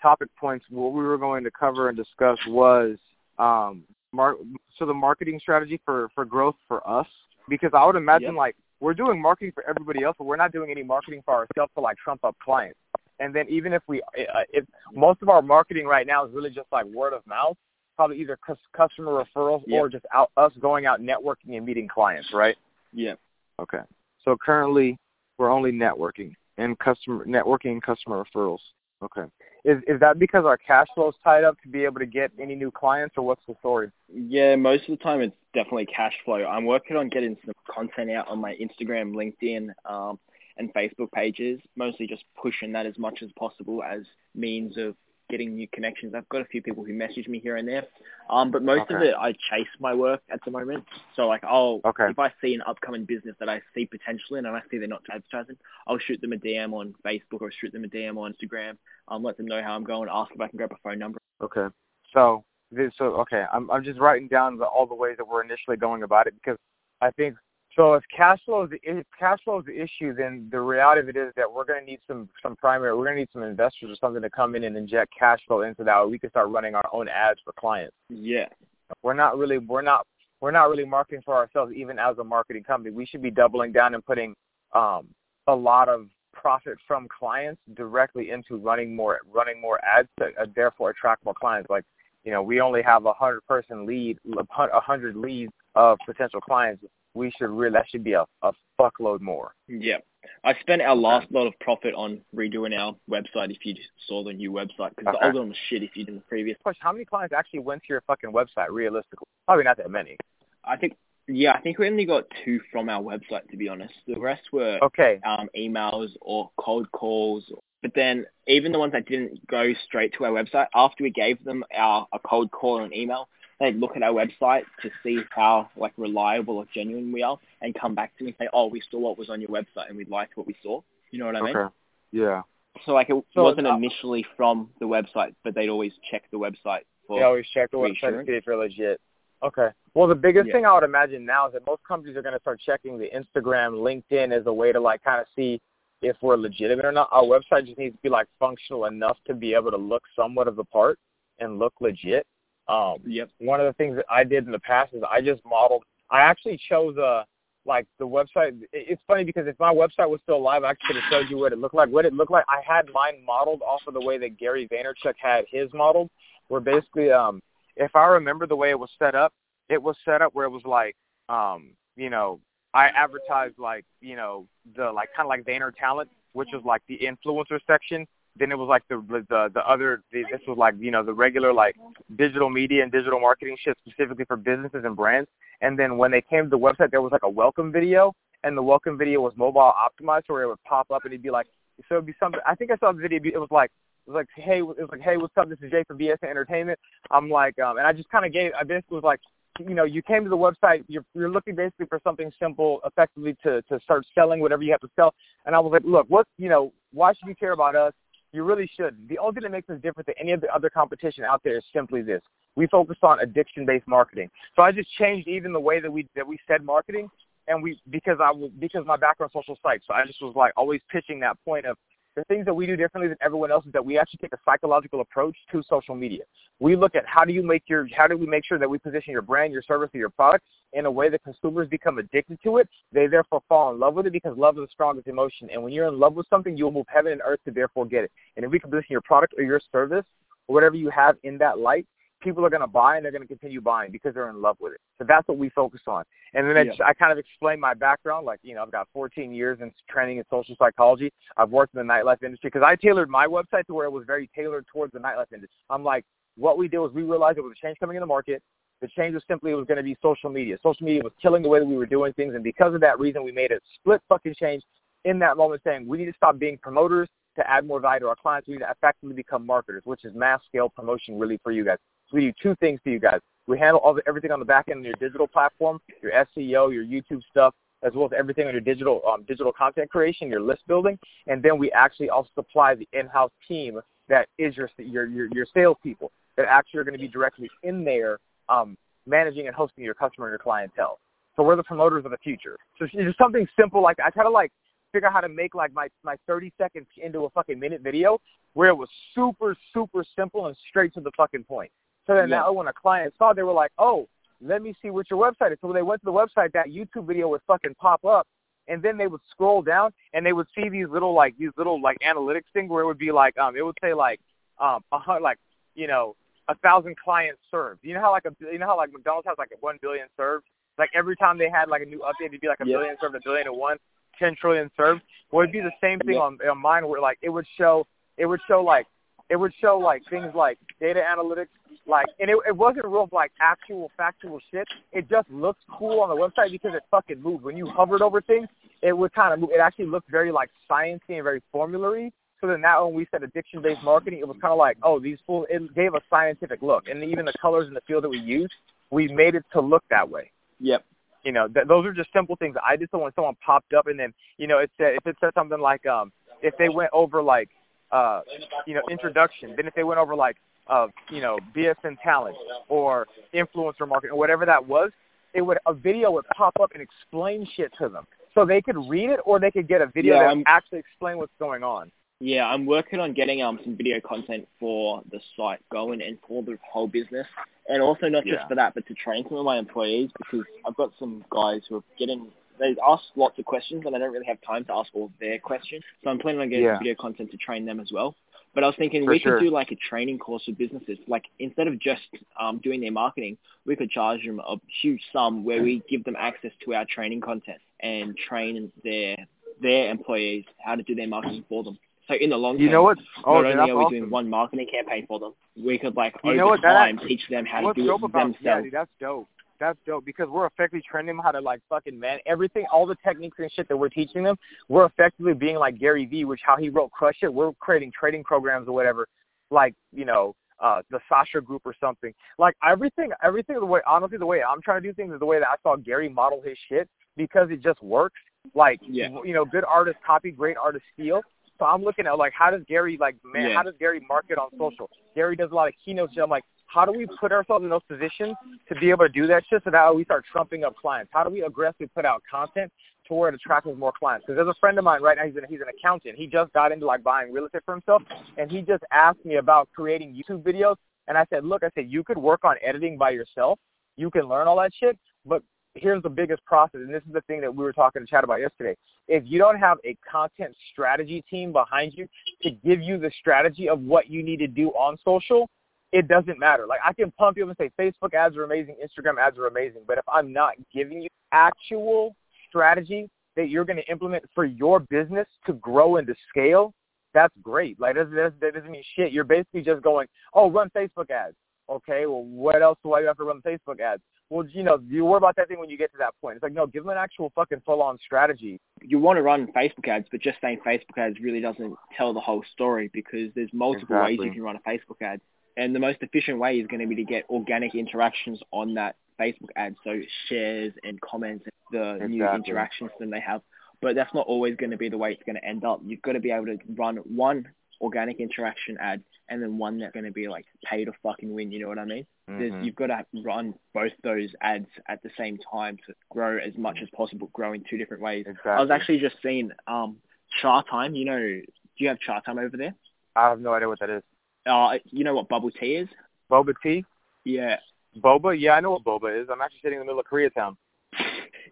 topic points, what we were going to cover and discuss was um, mar- so the marketing strategy for for growth for us. Because I would imagine Yep. like we're doing marketing for everybody else, but we're not doing any marketing for ourselves to like trump up clients. And then even if we, uh, if most of our marketing right now is really just like word of mouth, probably either cus- customer referrals Yep. or just out us going out networking and meeting clients, right? Yeah. Okay. So currently, we're only networking and customer networking and customer referrals. Okay. Is is that because our cash flow is tied up to be able to get any new clients, or what's the story? Yeah, most of the time it's definitely cash flow. I'm working on getting some content out on my Instagram, LinkedIn, um, and Facebook pages. Mostly just pushing that as much as possible as means of getting new connections. I've got a few people who message me here and there, um, but most of it I chase my work at the moment. So like I'll Okay. if I see an upcoming business that I see potential in and I see they're not advertising, I'll shoot them a DM on Facebook or shoot them a DM on Instagram. Um, let them know how I'm going, ask if I can grab a phone number. Okay. So this, so okay, I'm I'm just writing down the, all the ways that we're initially going about it because I think so. If cash flow is the if cash flow is the issue, then the reality of it is that we're going to need some some primary. We're going to need some investors or something to come in and inject cash flow into that. We can start running our own ads for clients. Yeah. we're not really we're not we're not really marketing for ourselves even as a marketing company we should be doubling down and putting um a lot of profit from clients directly into running more running more ads to uh, therefore attract more clients like you know we only have a hundred person lead a hundred leads of potential clients we should really that should be a, a fuckload more Yeah. I spent our last lot of profit on redoing our website if you saw the new website because the old one was shit if you did the previous. question how many clients actually went to your fucking website realistically probably not that many I think, yeah, I think we only got two from our website to be honest. The rest were okay um, emails or cold calls. But then even the ones that didn't go straight to our website, after we gave them our a cold call and email, they'd look at our website to see how like reliable or genuine we are and come back to me and say, oh, we saw what was on your website and we liked what we saw. You know what I mean? okay yeah So like it So, wasn't uh, initially from the website, but they'd always check the website for They always check the website to see if you're legit. Okay. Well, the biggest Yeah. thing I would imagine now is that most companies are going to start checking the Instagram, LinkedIn as a way to like kind of see if we're legitimate or not. Our website just needs to be like functional enough to be able to look somewhat of the part and look legit. Um, Yep. one of the things that I did in the past is I just modeled. I actually chose a like the website. It's funny because if my website was still alive, I could have showed you what it looked like. What it looked like, I had mine modeled off of the way that Gary Vaynerchuk had his modeled, where basically, um, if I remember the way it was set up, it was set up where it was like, um, you know, I advertised like, you know, the like kind of like Vayner Talent, which was like the influencer section. Then it was like the the the other. The, this was like you know the regular like digital media and digital marketing shit specifically for businesses and brands. And then when they came to the website, there was like a welcome video, and the welcome video was mobile optimized, where it would pop up and it'd be like, so it'd be something. I think I saw the video. It was like, it was like, hey, it was like, hey, what's up? This is Jay from BS Entertainment. I'm like, um, and I just kind of gave. I basically was like, you know, you came to the website. You're you're looking basically for something simple, effectively to to start selling whatever you have to sell. And I was like, look, what, you know, why should you care about us? You really shouldn't. The only thing that makes us different than any of the other competition out there is simply this: we focus on addiction-based marketing. So I just changed even the way that we that we said marketing, and we because I because my background social psych. So I just was like always pitching that point of the things that we do differently than everyone else is that we actually take a psychological approach to social media. We look at how do you make your how do we make sure that we position your brand, your service, or your product in a way that consumers become addicted to it. They therefore fall in love with it because love is the strongest emotion. And when you're in love with something, you'll move heaven and earth to therefore get it. And if we can position your product or your service or whatever you have in that light, people are going to buy and they're going to continue buying because they're in love with it. So that's what we focus on. And then I, Yeah. I kind of explain my background, like you know, I've got 14 years in training in social psychology. I've worked in the nightlife industry because I tailored my website to where it was very tailored towards the nightlife industry. I'm like, what we did was we realized there was a change coming in the market. The change was simply it was going to be social media. Social media was killing the way that we were doing things, and because of that reason, we made a split fucking change in that moment, saying we need to stop being promoters to add more value to our clients. We need to effectively become marketers, which is mass scale promotion really for you guys. So we do two things for you guys. We handle all the, everything on the back end of your digital platform, your SEO, your YouTube stuff, as well as everything on your digital um, digital content creation, your list building, and then we actually also supply the in-house team that is your your your, your salespeople that actually are going to be directly in there um, managing and hosting your customer and your clientele. So we're the promoters of the future. So it's just something simple like I kind to like figure out how to make like my my 30 seconds into a fucking minute video where it was super super simple and straight to the fucking point. So then Yeah. now when a client saw, they were like, "Oh, let me see what your website is." So when they went to the website, that YouTube video would fucking pop up, and then they would scroll down and they would see these little like these little like analytics thing where it would be like um it would say like um a hun- like you know a thousand clients served. You know how like a you know how like McDonald's has like one billion served. Like every time they had like a new update, it'd be like a Yeah. billion served, a billion and one, ten trillion served. Well, it'd be the same thing Yeah. on, on mine where like it would show it would show like it would show like things like data analytics, like and it it wasn't real like actual factual shit. It just looked cool on the website because it fucking moved. When you hovered over things, it would kind of move. It actually looked very like sciencey and very formulary. So then that when we said addiction based marketing, it was kind of like, oh, these fools. It gave a scientific look, and even the colors in the field that we used, we made it to look that way. Yep. You know, th- those are just simple things I did. So when someone popped up, and then you know, it said if it said something like, um, if they went over like, uh, you know, introduction, then if they went over like, uh, you know, BSN talent or influencer marketing or whatever that was, it would a video would pop up and explain shit to them, so they could read it or they could get a video Yeah, that I'm- actually explain what's going on. Yeah, I'm working on getting um some video content for the site going and for the whole business, and also not Yeah. just for that, but to train some of my employees because I've got some guys who are getting they ask lots of questions and I don't really have time to ask all their questions, so I'm planning on getting Yeah. video content to train them as well. But I was thinking For we sure. could do like a training course for businesses. Like instead of just um, doing their marketing, we could charge them a huge sum where we give them access to our training content and train their their employees how to do their marketing for them. So in the long term, You know what? Oh, not only are we awesome. doing one marketing campaign for them, we could like You over what, that- time teach them how to do it about yeah, themselves. dude, that's dope. That's dope because we're effectively training them how to like fucking man everything, all the techniques and shit that we're teaching them. We're effectively being like Gary Vee, which how he wrote Crush It. We're creating trading programs or whatever, like you know uh the Sasha Group or something. Like everything, everything the way honestly the way I'm trying to do things is the way that I saw Gary model his shit because it just works. Like Yeah. you know, good artists copy, great artists steal. So I'm looking at like how does Gary like man, Yeah. how does Gary market on social? Gary does a lot of keynote shit. I'm like, how do we put ourselves in those positions to be able to do that shit so that we start trumping up clients? How do we aggressively put out content to where it attracts more clients? Because there's a friend of mine right now, he's an, he's an accountant. He just got into like buying real estate for himself, and he just asked me about creating YouTube videos. And I said, look, I said you could work on editing by yourself. You can learn all that shit, but here's the biggest process, and this is the thing that we were talking to Chad about yesterday. If you don't have a content strategy team behind you to give you the strategy of what you need to do on social, it doesn't matter. Like I can pump you up and say Facebook ads are amazing, Instagram ads are amazing, but if I'm not giving you actual strategy that you're going to implement for your business to grow and to scale, that's great. Like that doesn't, that doesn't mean shit. You're basically just going, oh, run Facebook ads. Okay, well, what else do I have to run Facebook ads? Well, you know, you worry about that thing when you get to that point. It's like, no, give them an actual fucking full-on strategy. You want to run Facebook ads, but just saying Facebook ads really doesn't tell the whole story because there's multiple ways you can run a Facebook ad. And the most efficient way is going to be to get organic interactions on that Facebook ad, so shares and comments, and the new interactions that they have. But that's not always going to be the way it's going to end up. You've got to be able to run one organic interaction ad and then one that's going to be like pay to fucking win. You know what I mean? Mhm. you've got to run both those ads at the same time to grow as much as possible, grow in two different ways. Exactly. I was actually just seeing um, Chatime. You know, do you have Chatime over there? I have no idea what that is. Uh, you know what bubble tea is? Boba tea? Yeah. Boba? Yeah, I know what boba is. I'm actually sitting in the middle of Koreatown.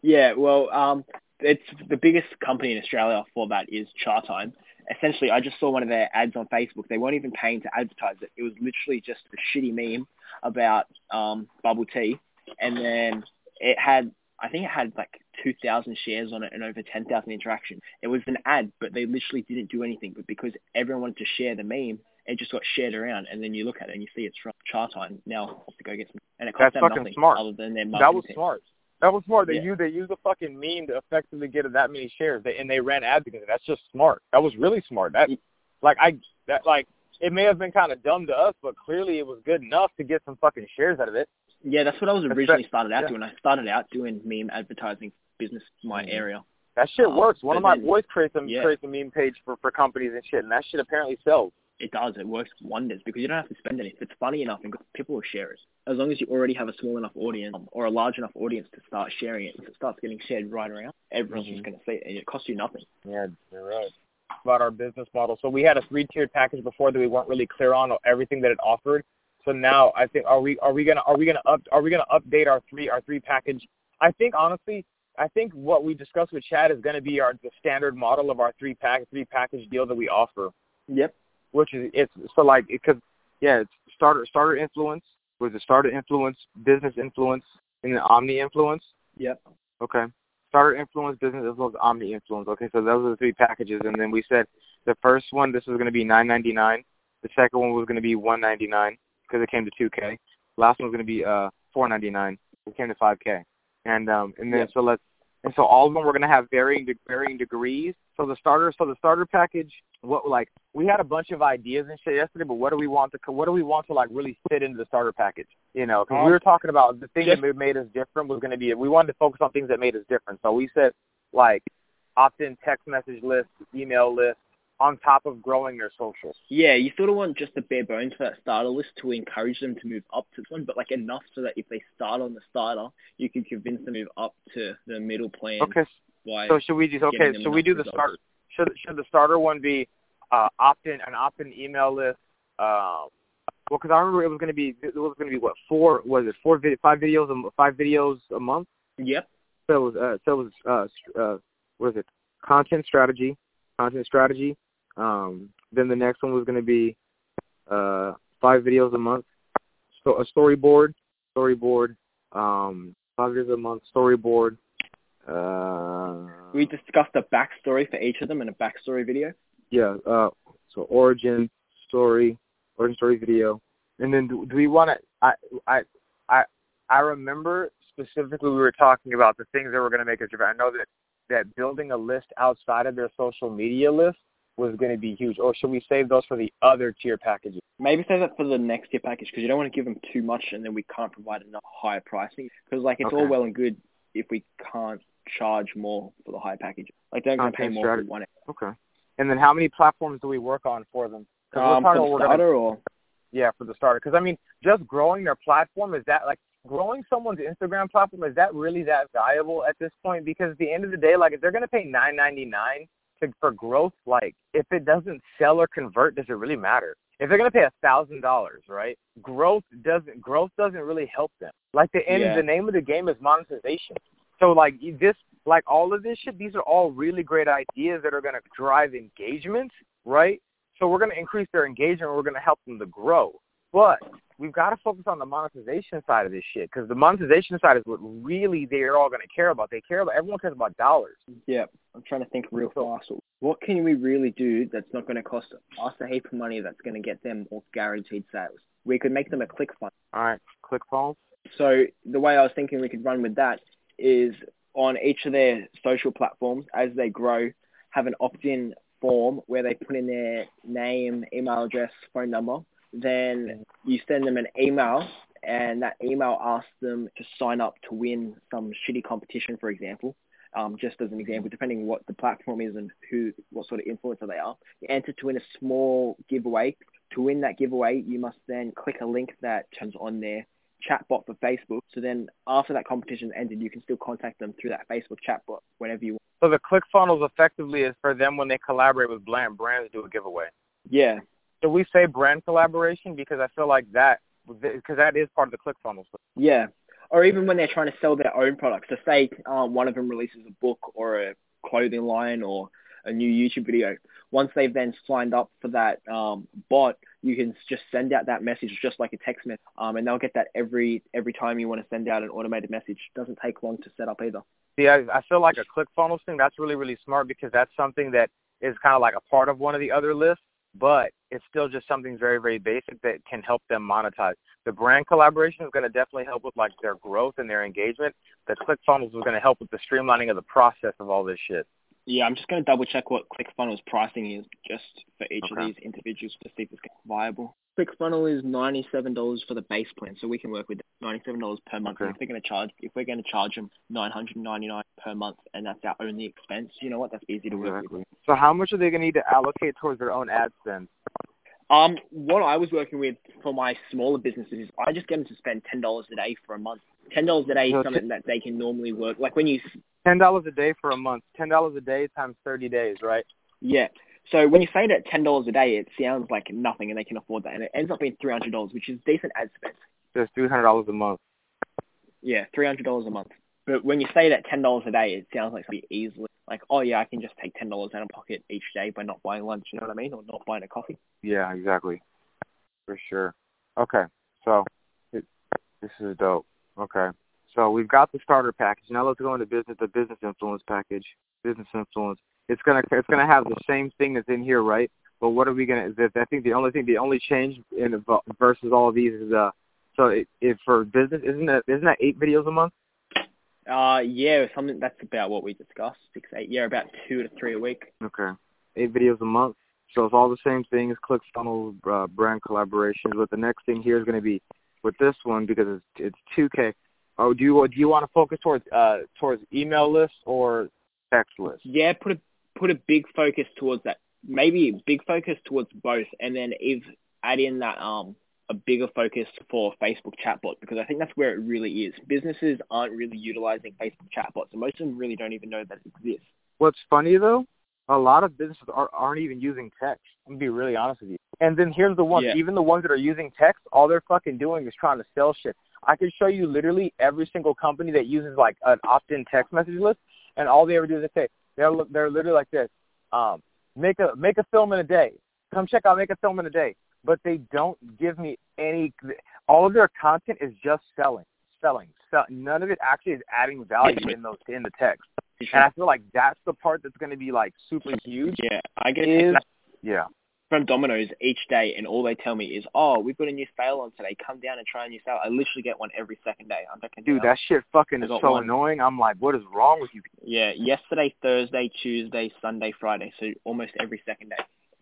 Yeah, well, um, it's the biggest company in Australia for that is Chatime. Essentially, I just saw one of their ads on Facebook. They weren't even paying to advertise it. It was literally just a shitty meme about um, bubble tea, and then it had, I think it had like 2,000 shares on it and over 10,000 interactions. It was an ad, but they literally didn't do anything. But because everyone wanted to share the meme, it just got shared around, and then you look at it and you see it's from Chatime. Now I have to go get some, and it costs That's them fucking nothing smart. other than their That was team. smart. That was smart. They Yeah. used they used a fucking meme to effectively get that many shares, they, and they ran ads against it. That's just smart. That was really smart. That like I that like it may have been kind of dumb to us, but clearly it was good enough to get some fucking shares out of it. Yeah, that's what I was originally that- started out yeah. doing. I started out doing meme advertising business in my Mhm. area. That shit Um, works. One of my then- boys creates a yeah. creates a meme page for for companies and shit, and that shit apparently sells. It does. It works wonders because you don't have to spend anything. If it's funny enough and people will share it. As long as you already have a small enough audience um, or a large enough audience to start sharing it, if it starts getting shared right around, everyone's mm-hmm. just going to see it and it costs you nothing. Yeah, you're right. About our business model. So we had a three-tiered package before that we weren't really clear on everything that it offered. So now I think are we are we gonna are we gonna up are we gonna update our three our three package? I think honestly I think what we discussed with Chad is going to be our the standard model of our three pack three package deal that we offer. Yep which is it's so like it could yeah it's starter starter influence was it starter influence business influence and then omni influence? Yep. Okay. Starter influence business influence omni influence. Okay so those are the three packages and then we said the first one this was going to be nine ninety nine the second one was going to be one ninety nine because it came to two k. Last one was going to be uh four ninety nine it came to five k. And um and then yep. so let's and so all of them were going to have varying de- varying degrees. So the starter, so the starter package, what like we had a bunch of ideas and shit yesterday, but what do we want to what do we want to like really fit into the starter package? You know, because um, we were talking about the thing that made us different was going to be we wanted to focus on things that made us different. So we said like opt-in text message list, email list, on top of growing their socials. Yeah, you sort of want just the bare bones for that starter list to encourage them to move up to one, but like enough so that if they start on the starter, you can convince them to move up to the middle plan. Okay. So should we just okay? Should we do the start? Should should the starter one be uh, opt-in an opt-in email list? Uh, well, because I remember it was going to be it was going to be what four was it four vid- five videos a, five videos a month. Yep. So it was uh, so it was uh, uh, what is it? Content strategy, content strategy, um, then the next one was going to be uh, five videos a month, so a storyboard, storyboard, um, five videos a month, storyboard. Uh, we discussed a backstory for each of them in a backstory video. Yeah. Uh, so origin story, origin story video, and then do, do we want to? I I I I remember specifically we were talking about the things that were going to make us different. I know that that building a list outside of their social media list was going to be huge, or should we save those for the other tier packages? Maybe save that for the next tier package because you don't want to give them too much and then we can't provide enough higher pricing. Because like it's okay. all well and good if we can't charge more for the higher package. Like don't okay, pay more strategy. for one. Okay. And then how many platforms do we work on for them? Um, for the starter gonna, or yeah, for the starter. Because I mean, just growing their platform is that like growing someone's Instagram platform is that really that valuable at this point? Because at the end of the day, like if they're gonna pay nine ninety nine to, for growth, like if it doesn't sell or convert, does it really matter? If they're gonna pay a thousand dollars, right? Growth doesn't growth doesn't really help them. Like the end, yeah. the name of the game is monetization. So like this, like all of this shit, these are all really great ideas that are gonna drive engagement, right? So we're gonna increase their engagement. We're gonna help them to grow. But we've got to focus on the monetization side of this shit because the monetization side is what really they're all going to care about. They care about everyone cares about dollars. Yeah, I'm trying to think real fast. What can we really do that's not going to cost us a heap of money that's going to get them all guaranteed sales? We could make them a click funnel. All right, click funnels. So the way I was thinking we could run with that is on each of their social platforms as they grow, have an opt-in form where they put in their name, email address, phone number then you send them an email and that email asks them to sign up to win some shitty competition, for example. Um, just as an example, depending what the platform is and who, what sort of influencer they are, you enter to win a small giveaway. To win that giveaway, you must then click a link that turns on their chatbot for Facebook. So then after that competition ended, you can still contact them through that Facebook chatbot whenever you want. So the ClickFunnels effectively is for them when they collaborate with brand brands do a giveaway. Yeah, do we say brand collaboration because I feel like that because that is part of the ClickFunnels. Yeah, or even when they're trying to sell their own products. So say um, one of them releases a book or a clothing line or a new YouTube video. Once they've then signed up for that um, bot, you can just send out that message just like a text message, um, and they'll get that every every time you want to send out an automated message. It doesn't take long to set up either. See, I, I feel like a ClickFunnels thing that's really really smart because that's something that is kind of like a part of one of the other lists but it's still just something very, very basic that can help them monetize. The brand collaboration is going to definitely help with like their growth and their engagement. The ClickFunnels is going to help with the streamlining of the process of all this shit. Yeah, I'm just going to double check what ClickFunnels pricing is just for each okay. of these individuals to see if it's viable. ClickFunnels is $97 for the base plan, so we can work with $97 per month. Okay. If they're going to charge, if we're going to charge them 999 per month, and that's our only expense, you know what? That's easy to work exactly. with. So how much are they going to need to allocate towards their own ad spend? Um, what I was working with for my smaller businesses is I just get them to spend ten dollars a day for a month. Ten dollars a day So is something that they can normally work. Like when you, Ten dollars a day for a month. Ten dollars a day times thirty days, right? yeah. So when you say that ten dollars a day, it sounds like nothing, and they can afford that, and it ends up being three hundred dollars, which is decent ad spend. There's three hundred dollars a month. Yeah, three hundred dollars a month. But when you say that ten dollars a day, it sounds like something easily like, oh yeah, I can just take ten dollars out of pocket each day by not buying lunch. You know what I mean, or not buying a coffee. Yeah, exactly. For sure. Okay, so it, this is dope. Okay, so we've got the starter package. Now let's go into business. The business influence package. Business influence. It's gonna it's gonna have the same thing that's in here, right? But what are we gonna? I think the only thing, the only change in versus all of these is uh. So it, it for business isn't that isn't that eight videos a month? Uh, yeah, something that's about what we discussed. Six, eight, yeah, about two to three a week. Okay, eight videos a month. So it's all the same things, ClickFunnels, uh, brand collaborations. But the next thing here is going to be with this one because it's it's 2K. Oh, do you do you want to focus towards uh towards email list or text list? Yeah, put a put a big focus towards that. Maybe a big focus towards both, and then if add in that um a bigger focus for Facebook chatbot because I think that's where it really is. Businesses aren't really utilizing Facebook chatbots, and most of them really don't even know that it exists. What's funny though, a lot of businesses are, aren't even using text. I'm gonna be really honest with you. And then here's the ones, Yeah. even the ones that are using text, all they're fucking doing is trying to sell shit. I can show you literally every single company that uses like an opt-in text message list, and all they ever do is they say they're they're literally like this: um, make a make a film in a day. Come check out make a film in a day. But they don't give me any. All of their content is just selling, selling. So none of it actually is adding value in those in the text. And I feel like that's the part that's going to be like super huge. Yeah, I get Is yeah. from Domino's each day, and all they tell me is, "Oh, we've got a new sale on today. Come down and try a new sale." I literally get one every second day. I'm like, Dude, oh, that shit fucking is so one. annoying. I'm like, what is wrong with you? Yeah, yesterday, Thursday, Tuesday, Sunday, Friday. So almost every second day.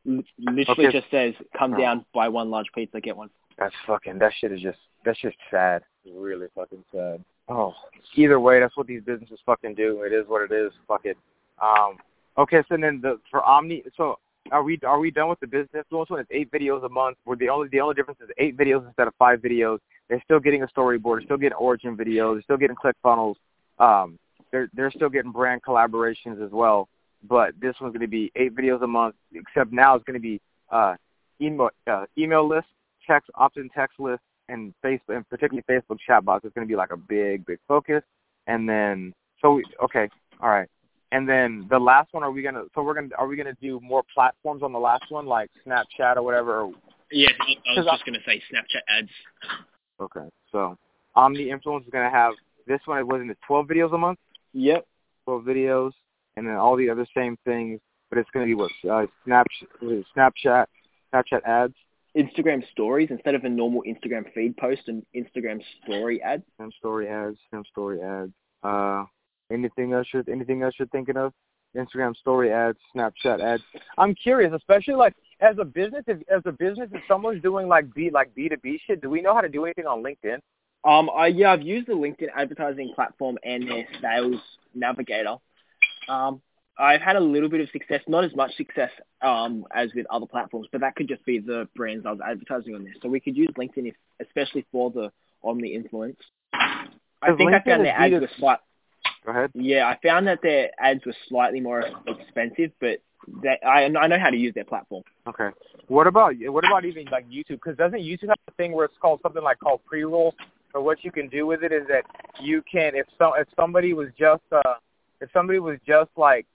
L- Literally Okay. just says, come Oh. down, buy one large pizza, get one. That's fucking. That shit is just. That's just sad. Really fucking sad. Oh, either way, that's what these businesses fucking do. It is what it is. Fuck it. Um. Okay, so then the for Omni. So are we are we done with the business influence one? is eight videos a month. Where the only the only difference is eight videos instead of five videos. They're still getting a storyboard. They're still getting origin videos. They're still getting click funnels. Um. They're they're still getting brand collaborations as well. But this one's going to be eight videos a month. Except now it's going to be uh email uh, email list, text opt-in text list, and Facebook, and particularly Facebook chatbots. is going to be like a big big focus. And then so we, okay, all right. And then the last one, are we gonna? So we're gonna, are we gonna do more platforms on the last one, like Snapchat or whatever? Yeah, I was 'Cause I- just going to say Snapchat ads. okay, so Omni Influence is gonna have this one. It wasn't it twelve videos a month, Yep. twelve videos, and then all the other same things. But it's gonna be what uh, Snapchat, what is it, Snapchat, Snapchat ads, Instagram stories instead of a normal Instagram feed post and Instagram story ad. Snap story ads, Snap story ads. Uh, anything else? You're, anything else you're thinking of? Instagram story ads, Snapchat ads. I'm curious, especially like as a business, if, as a business, if someone's doing like B like B two B shit, do we know how to do anything on LinkedIn? Um, I yeah, I've used the LinkedIn advertising platform and their sales navigator. Um, I've had a little bit of success, not as much success um, as with other platforms, but that could just be the brands I was advertising on there. So we could use LinkedIn, if, especially for the Omni influence. I think I LinkedIn found is their ads B2C. were slight. Go ahead. Yeah, I found that their ads were slightly more expensive, but they, I, I know how to use their platform. Okay. What about what about even like YouTube? Because doesn't YouTube have a thing where it's called something like called pre-roll? Or what you can do with it is that you can if so if somebody was just uh if somebody was just like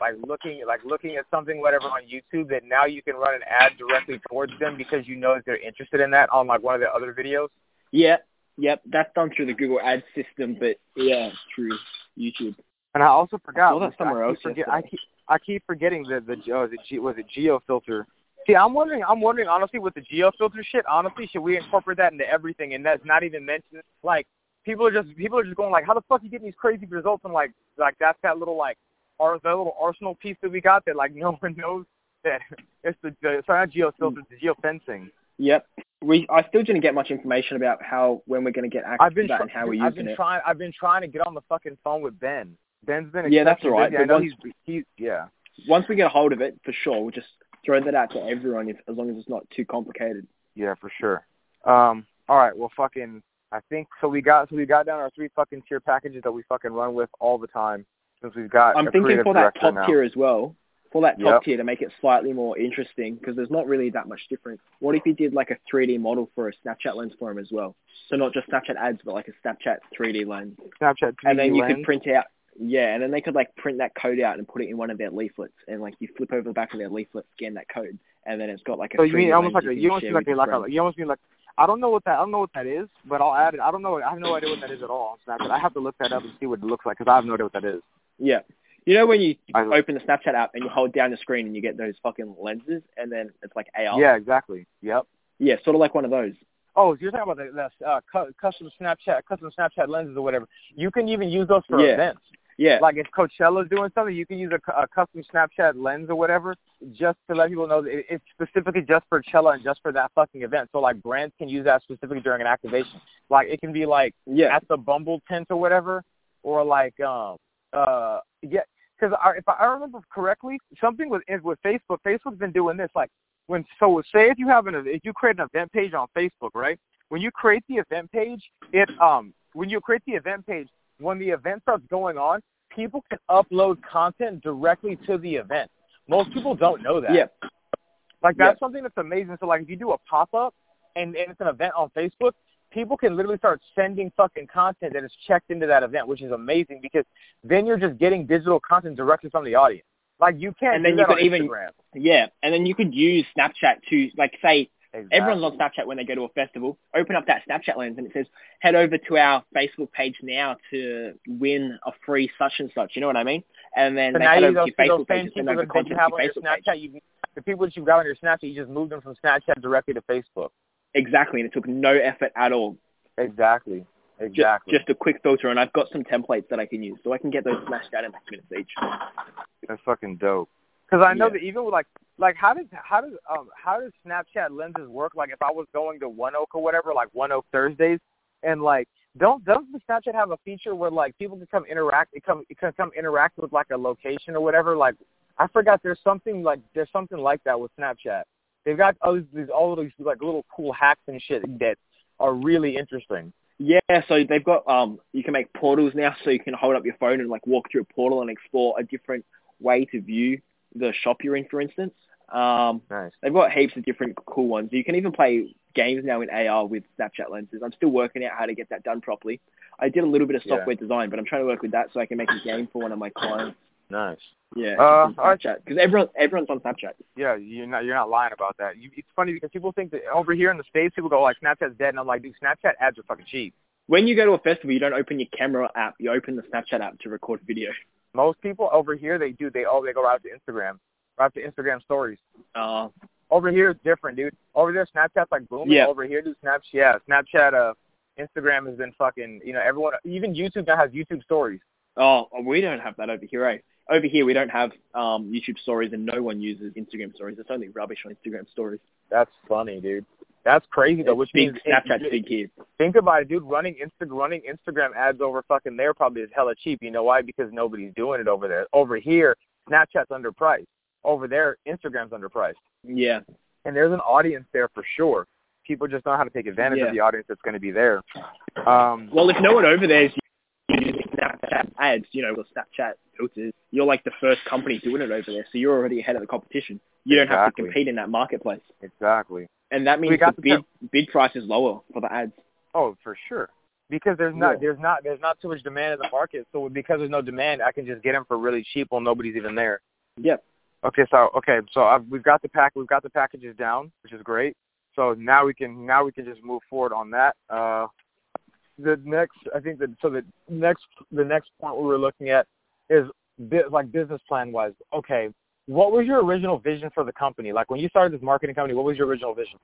like looking like looking at something whatever on YouTube that now you can run an ad directly towards them because you know that they're interested in that on like one of the other videos. Yeah, yep, that's done through the Google Ad system, but yeah, through YouTube. And I also forgot. saw that somewhere I else keep, forget, I keep I keep forgetting the the uh, the G, was it geo filter. See, I'm wondering. I'm wondering honestly with the geo filter shit. Honestly, should we incorporate that into everything? And that's not even mentioned. Like people are just people are just going like, how the fuck you getting these crazy results? And like like that's that little like ar- that little arsenal piece that we got that like no one knows that it's the, the sorry not geo filter, it's the geo fencing. Yep. We I still didn't get much information about how when we're going to get access I've been to that try- and how we're I've using been it. trying I've been trying to get on the fucking phone with Ben. Ben's been Yeah, that's all right, busy. I know once- he's he's yeah. Once we get a hold of it, for sure, we'll just throw that out to everyone if as long as it's not too complicated. Yeah, for sure. Um, all right, well, fucking, I think so. We got so we got down our three fucking tier packages that we fucking run with all the time since we've got. I'm thinking for that top now. tier as well. For that top Yep. tier to make it slightly more interesting, because there's not really that much difference. What if you did like a 3D model for a Snapchat lens for him as well? So not just Snapchat ads, but like a Snapchat 3D lens. Snapchat 3D and then you lens. could print out yeah and then they could like print that code out and put it in one of their leaflets and like you flip over the back of their leaflet scan that code and then it's got like a So you 3D mean almost like a, you almost mean like a, like a, you almost mean like I don't know what that I don't know what that is, but I'll add it. I don't know. I have no idea what that is at all on Snapchat. I have to look that up and see what it looks like because I have no idea what that is. yeah you know when you I- open the snapchat app and you hold down the screen and you get those fucking lenses and then it's like AR Yeah, exactly. Yep. yeah sort of like one of those Oh, you're talking about the, the uh, cu- custom Snapchat, custom Snapchat lenses or whatever. You can even use those for Yeah. events. yeah Like if Coachella's doing something, you can use a, a custom Snapchat lens or whatever, just to let people know that it, it's specifically just for Coachella and just for that fucking event. So like brands can use that specifically during an activation. Like it can be like yeah at the Bumble tent or whatever, or like um uh yeah, because if I remember correctly, something with with Facebook, Facebook's been doing this like when so say if you have an if you create an event page on Facebook, right? When you create the event page, it um when you create the event page, when the event starts going on, people can upload content directly to the event. Most people don't know that. yeah Like that's Yeah. something that's amazing. So like if you do a pop up and, and it's an event on Facebook, people can literally start sending fucking content that is checked into that event, which is amazing because then you're just getting digital content directly from the audience. Like you can't And then you could even- Instagram. yeah and then you could use snapchat to like say Exactly. Everyone's on Snapchat when they go to a festival. Open up that Snapchat lens and it says, head over to our Facebook page now to win a free such and such. You know what I mean? And then So they now head over those, to your Facebook page and send people over content you to have your on your page. Snapchat, you, the people that you've got on your Snapchat, you just move them from Snapchat directly to Facebook. Exactly. And it took no effort at all. Exactly. Exactly. Just, a quick filter. And I've got some templates that I can use. So I can get those smashed out in six minutes each. That's fucking dope. Because I know Yeah. that even with like like how does how does um how does Snapchat lenses work? Like if I was going to One Oak or whatever, like One Oak Thursdays, and like don't doesn't Snapchat have a feature where like people can come interact it come it can come interact with like a location or whatever? Like I forgot there's something like there's something like that with Snapchat. They've got all these, these all these like little cool hacks and shit that are really interesting. Yeah, so they've got um you can make portals now so you can hold up your phone and like walk through a portal and explore a different way to view the shop you're in for instance. Um Nice. they've got heaps of different cool ones. You can even play games now in AR with Snapchat lenses. I'm still working out how to get that done properly. I did a little bit of Yeah. software design, but I'm trying to work with that so I can make a game for one of my clients. Nice. Yeah, Uh, Snapchat because everyone everyone's on Snapchat. Yeah, you're not you're not lying about that. You, it's funny because people think that over here in the states, people go like Snapchat's dead, and I'm like, dude, Snapchat ads are fucking cheap. When you go to a festival, you don't open your camera app. You open the Snapchat app to record video. Most people over here, they do. They oh, they go right to Instagram, right to Instagram stories. Uh, Over here, it's different, dude. Over there, Snapchat's like booming. Yeah. Over here, dude, Snapchat, yeah, Snapchat, uh, Instagram has been fucking. You know, everyone, even YouTube now has YouTube stories. oh, we don't have that over here. Eh? Over here, we don't have um, YouTube stories, and no one uses Instagram stories. It's only rubbish on Instagram stories. That's funny, dude. That's crazy though. Which means Snapchat's big here. Think about it, dude. Running Insta running Instagram ads over fucking there probably is hella cheap. You know why? Because nobody's doing it over there. Over here, Snapchat's underpriced. Over there, Instagram's underpriced. Yeah, And there's an audience there for sure. People just know how to take advantage Yeah. of the audience that's going to be there. Um, Well, if no one over there is Snapchat ads, you know, or Snapchat filters, you're like the first company doing it over there, so you're already ahead of the competition. You don't have to compete in that marketplace, exactly. and that We means got the the bid bid price is lower for the ads. Oh, for sure. Because there's not Yeah. there's not there's not too much demand in the market. So because there's no demand, I can just get them for really cheap while nobody's even there. Yep. Okay, so okay, so I've, we've got the pack, we've got the packages down, which is great. So now we can now we can just move forward on that. Uh, the next, I think that so the next the next point we were looking at is bi- like business plan wise. Okay, what was your original vision for the company? Like when you started this marketing company, what was your original vision?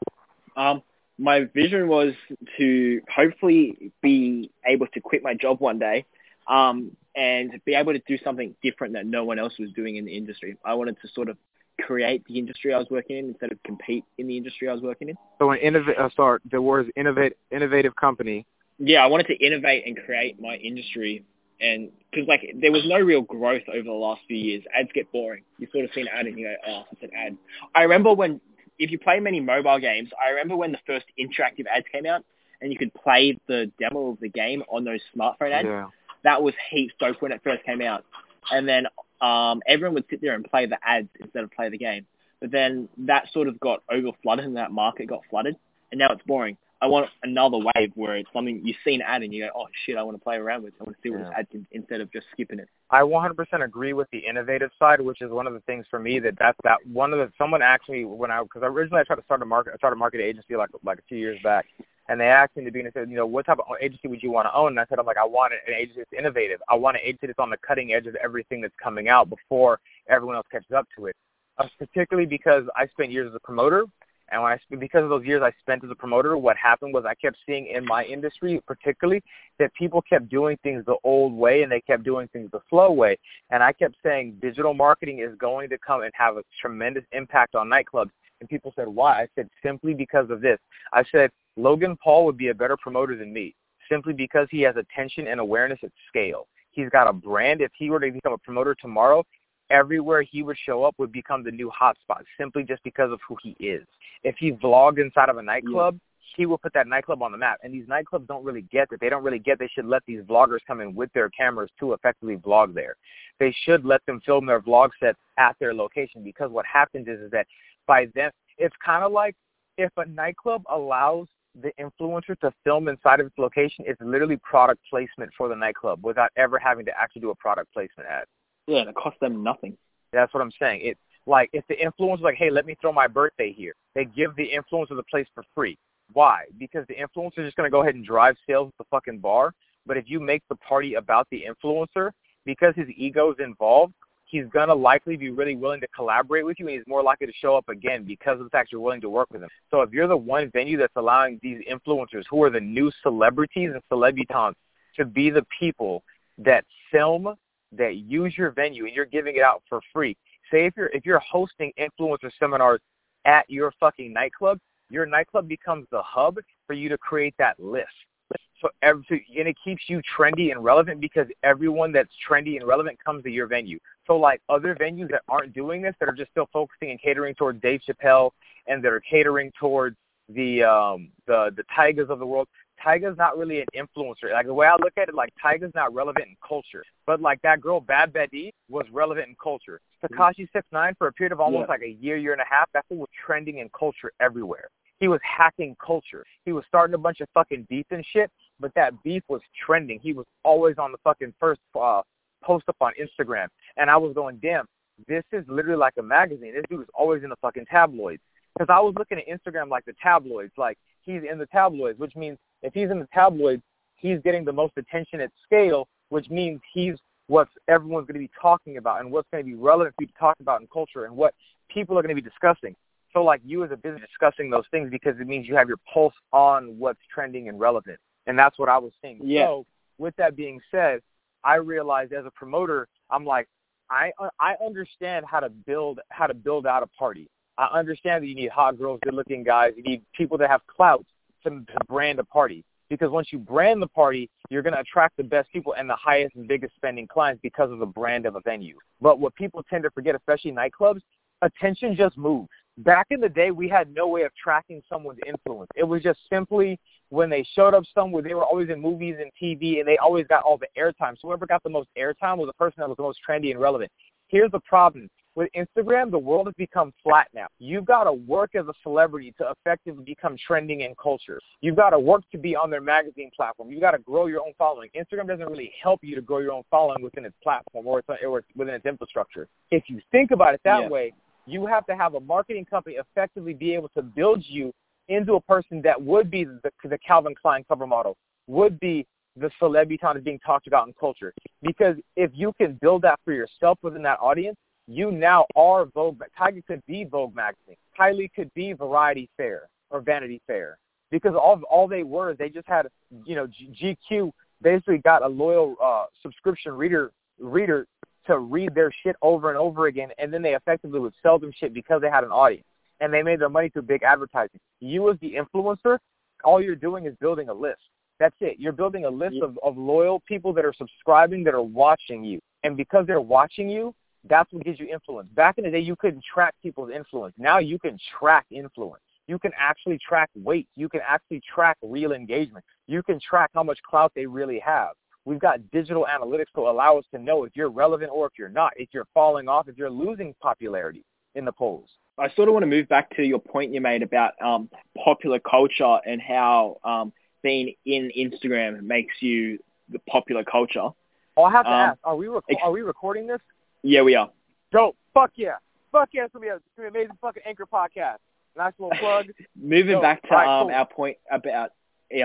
Um, my vision was to hopefully be able to quit my job one day, um, and be able to do something different that no one else was doing in the industry. I wanted to sort of create the industry I was working in instead of compete in the industry I was working in. So an innovate, uh, sorry, the word is innovate, innovative company. Yeah, I wanted to innovate and create my industry and because like there was no real growth over the last few years. Ads get boring. You sort of see an ad and you go, oh, it's an ad. I remember when if you play many mobile games, I remember when the first interactive ads came out and you could play the demo of the game on those smartphone ads. Yeah. That was heaps dope when it first came out. And then um, everyone would sit there and play the ads instead of play the game. But then that sort of got over flooded and that market got flooded and now it's boring. I want another wave where it's something you see an ad and you go, oh shit, I want to play around with. It. I want to see what Yeah. this ad can instead of just skipping it. I 100% agree with the innovative side, which is one of the things for me that that's that one of the someone asked me when I because originally I tried to start a market I started a market agency like like a few years back, and they asked me to be and said you know what type of agency would you want to own? And I said I'm like I want an agency that's innovative. I want an agency that's on the cutting edge of everything that's coming out before everyone else catches up to it. Uh, particularly because I spent years as a promoter, and when I because of those years I spent as a promoter, what happened was I kept seeing in my industry, particularly, that people kept doing things the old way and they kept doing things the slow way. And I kept saying digital marketing is going to come and have a tremendous impact on nightclubs. And people said, why? I said, simply because of this. I said, Logan Paul would be a better promoter than me simply because he has attention and awareness at scale. He's got a brand. If he were to become a promoter tomorrow, everywhere he would show up would become the new hotspot simply just because of who he is. If he vlogged inside of a nightclub, he will put that nightclub on the map. And these nightclubs don't really get that. They don't really get they should let these vloggers come in with their cameras to effectively vlog there. They should let them film their vlog sets at their location because what happens is, is that by then it's kind of like if a nightclub allows the influencer to film inside of its location, it's literally product placement for the nightclub without ever having to actually do a product placement ad. Yeah, and it costs them nothing. That's what I'm saying. It like if the influencer's like, hey, let me throw my birthday here, they give the influencer the place for free. Why? Because the influencer is just gonna go ahead and drive sales at the fucking bar. But if you make the party about the influencer, because his ego's involved, he's gonna likely be really willing to collaborate with you, and he's more likely to show up again because of the fact you're willing to work with him. So if you're the one venue that's allowing these influencers, who are the new celebrities and celebutants, to be the people that film, that use your venue, and you're giving it out for free. Say if you're if you're hosting influencer seminars at your fucking nightclub, your nightclub becomes the hub for you to create that list. So, every, and it keeps you trendy and relevant because everyone that's trendy and relevant comes to your venue. So like other venues that aren't doing this, that are just still focusing and catering towards Dave Chappelle and that are catering towards the um the the Tygas of the world. Tyga's not really an influencer. Like the way I look at it, like Tyga's not relevant in culture, but like that girl Bad Betty was relevant in culture. Tekashi Six Nine for a period of almost Yeah. like a year, year and a half, that fool was trending in culture everywhere. He was hacking culture. He was starting a bunch of fucking beef and shit, but that beef was trending. He was always on the fucking first uh, post up on Instagram, and I was going, damn, this is literally like a magazine. This dude is always in the fucking tabloids. Because I was looking at Instagram like the tabloids, like he's in the tabloids, which means if he's in the tabloids, he's getting the most attention at scale, which means he's what everyone's going to be talking about and what's going to be relevant for you to talk about in culture and what people are going to be discussing. So like you as a business discussing those things because it means you have your pulse on what's trending and relevant. And that's what I was saying. Yeah. So with that being said, I realized as a promoter, I'm like, I I understand how to build how to build out a party. I understand that you need hot girls, good looking guys, you need people that have clout to, to brand a party. Because once you brand the party, you're going to attract the best people and the highest and biggest spending clients because of the brand of a venue. But what people tend to forget, especially nightclubs, attention just moves. Back in the day, we had no way of tracking someone's influence. It was just simply when they showed up somewhere, they were always in movies and TV, and they always got all the airtime. So whoever got the most airtime was the person that was the most trendy and relevant. Here's the problem. With Instagram, the world has become flat now. You've got to work as a celebrity to effectively become trending in culture. You've got to work to be on their magazine platform. You've got to grow your own following. Instagram doesn't really help you to grow your own following within its platform or, its, or within its infrastructure. If you think about it that Yeah. way, you have to have a marketing company effectively be able to build you into a person that would be the, the Calvin Klein cover model, would be the celebutant that's being talked about in culture. Because if you can build that for yourself within that audience, you now are Vogue. Tyga could be Vogue magazine. Kylie could be Variety Fair or Vanity Fair. Because all all they were, they just had, you know, GQ basically got a loyal uh, subscription reader reader to read their shit over and over again, and then they effectively would sell them shit because they had an audience, and they made their money through big advertising. You as the influencer, all you're doing is building a list. That's it. You're building a list Yeah. of, of loyal people that are subscribing that are watching you. And because they're watching you, that's what gives you influence. Back in the day, you couldn't track people's influence. Now you can track influence. You can actually track weight. You can actually track real engagement. You can track how much clout they really have. We've got digital analytics to allow us to know if you're relevant or if you're not, if you're falling off, if you're losing popularity in the polls. I sort of want to move back to your point you made about um, popular culture and how um, being in Instagram makes you the popular culture. Oh, I have to Um, ask, are we rec- are we recording this? Yeah, we are. Dope. Fuck yeah. Fuck yeah. It's gonna be a, it's gonna be an amazing fucking anchor podcast. Nice little plug. Moving back to alright, um, cool. our point about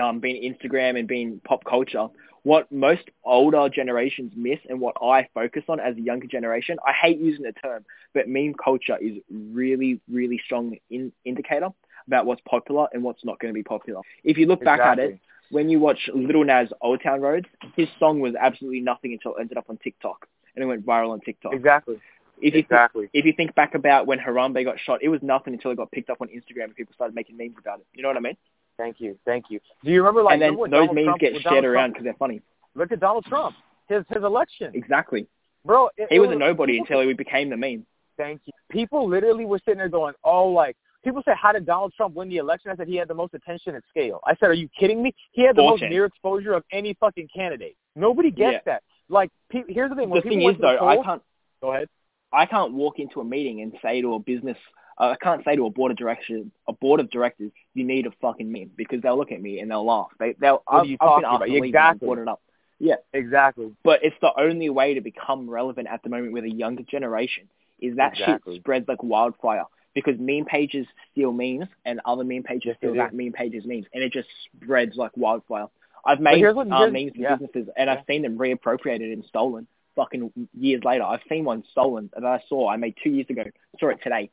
um, being Instagram and being pop culture, what most older generations miss and what I focus on as a younger generation, I hate using the term, but meme culture is really, really strong in, indicator about what's popular and what's not going to be popular. If you look back at it, when you watch Lil Nas Old Town Roads, his song was absolutely nothing until it ended up on TikTok and it went viral on TikTok. Exactly. If you exactly. if you think back about when Harambe got shot, it was nothing until it got picked up on Instagram and people started making memes about it. You know what I mean? Thank you. Thank you. Do you remember like and then those Donald memes Trump, get shared Donald around because they're funny. Look at Donald Trump. His his election. Exactly. Bro, it, He it was a nobody until he became the meme. Thank you. People literally were sitting there going, "Oh, like." People say, "How did Donald Trump win the election?" I said, "He had the most attention at scale." I said, "Are you kidding me? He had the most mere exposure of any fucking candidate. Nobody gets Yeah. that. Like, pe- here's the thing: when The thing is though, I can't Go ahead. I can't walk into a meeting and say to a business, uh, I can't say to a board of directors, a board of directors, you need a fucking meme because they'll look at me and they'll laugh. They, they'll. What are I've, you I've talking been asked about? to Exactly. Brought it up. Yeah, exactly. But it's the only way to become relevant at the moment with a younger generation. Is that Exactly. shit spreads like wildfire because meme pages steal memes and other meme pages steal that meme pages memes and it just spreads like wildfire. I've made what- here's- um, memes for yeah. businesses and. I've seen them reappropriated and stolen fucking years later. I've seen one stolen that I saw I made two years ago. Saw it today.